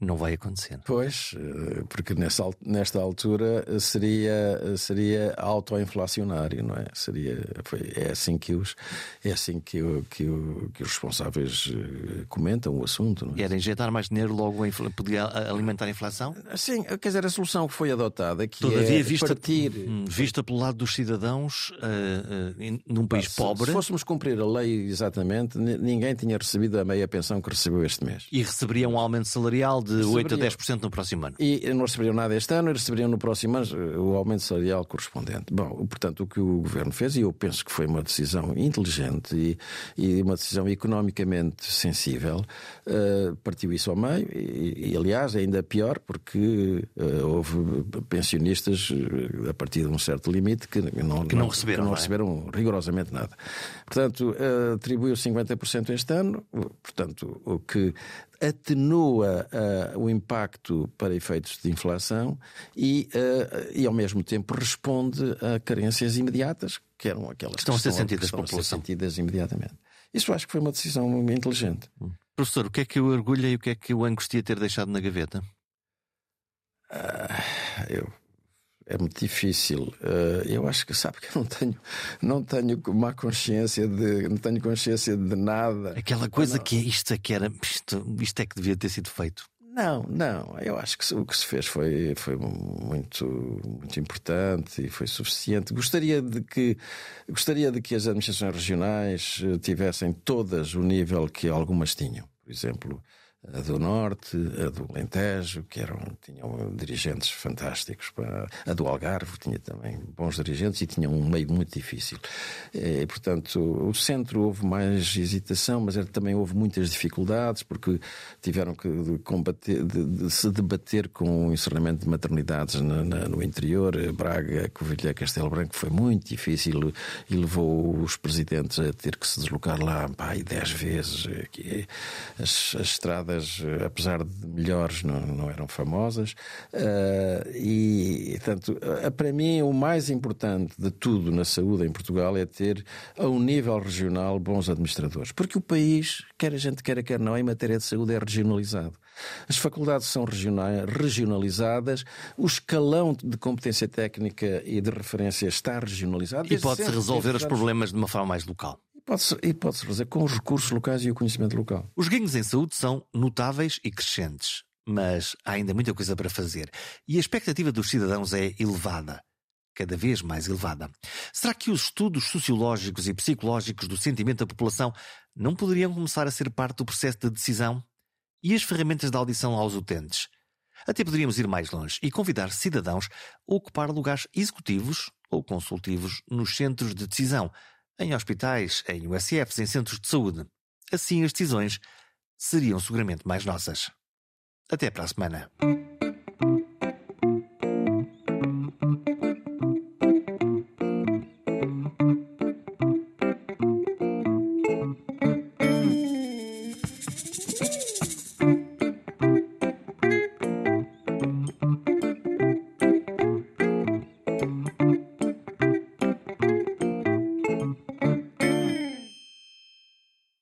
Não vai acontecer. Pois, eh, porque nessa, nesta altura seria, seria autoinflacionário, não é? Seria, foi, é assim que os, é assim que, o, que, o, que os responsáveis eh, comentam o assunto. Não é? Era injetar mais dinheiro logo podia alimentar a inflação? Sim, quer dizer, a solução que foi adotada que Todavia, é vista, partir... Hum, vista pelo lado dos cidadãos uh, uh, num país se, pobre... Se fôssemos cumprir a lei exatamente, ninguém tinha recebido a meia pensão que recebeu este mês. E receberia um aumento salarial de 8 a 10% no próximo ano. E não receberiam nada este ano e receberiam no próximo ano eh, o aumento salarial correspondente. Bom, portanto, o que o governo fez, e eu penso que foi uma decisão inteligente e, e uma decisão economicamente sensível, uh, partiu isso ao meio e, e, aliás, ainda pior, porque uh, houve pensionistas a partir de um certo limite que não, que não receberam, que não é? rigorosamente nada. Portanto, atribuiu 50% este ano, portanto, o que atenua uh, o impacto para efeitos de inflação e, uh, e, ao mesmo tempo, responde a carências imediatas, que eram aquelas que estão a ser sentidas pela população. sentidas imediatamente. Isso acho que foi uma decisão inteligente. Hum. Professor, o que é que o orgulha e o que é que o angustia ter deixado na gaveta? Uh, eu é muito difícil. Uh, eu acho que sabe que eu não tenho, não tenho má consciência de, não tenho consciência de nada. Aquela coisa não... que é isto é que era, isto, isto é que devia ter sido feito. Não, não. Eu acho que o que se fez foi, foi muito, muito importante e foi suficiente. Gostaria de que gostaria de que as administrações regionais eh, tivessem todas o nível que algumas tinham. Por exemplo, a do Norte, a do Alentejo, que eram, tinham dirigentes fantásticos, a do Algarve tinha também bons dirigentes e tinha um meio muito difícil. E, portanto, o centro houve mais hesitação, mas também houve muitas dificuldades, porque tiveram que combater, de, de se debater com o encerramento de maternidades na, na, no interior, Braga, Covilhã, Castelo Branco, foi muito difícil e levou os presidentes a ter que se deslocar lá pá, dez vezes. Aqui, as, as estradas eh, apesar de melhores, não, não eram famosas. Uh, e, portanto, uh, para mim, o mais importante de tudo na saúde em Portugal é ter, a um nível regional, bons administradores. Porque o país, quer a gente queira, quer não, em matéria de saúde, é regionalizado. As faculdades são regionalizadas, o escalão de competência técnica e de referência está regionalizado. E pode-se resolver os problemas de uma forma mais local. E pode-se fazer com os recursos locais e o conhecimento local. Os ganhos em saúde são notáveis e crescentes, mas há ainda muita coisa para fazer. E a expectativa dos cidadãos é elevada. Cada vez mais elevada. Será que os estudos sociológicos e psicológicos do sentimento da população não poderiam começar a ser parte do processo de decisão? E as ferramentas de audição aos utentes? Até poderíamos ir mais longe e convidar cidadãos a ocupar lugares executivos ou consultivos nos centros de decisão, em hospitais, em USFs, em centros de saúde. Assim as decisões seriam seguramente mais nossas. Até para a semana.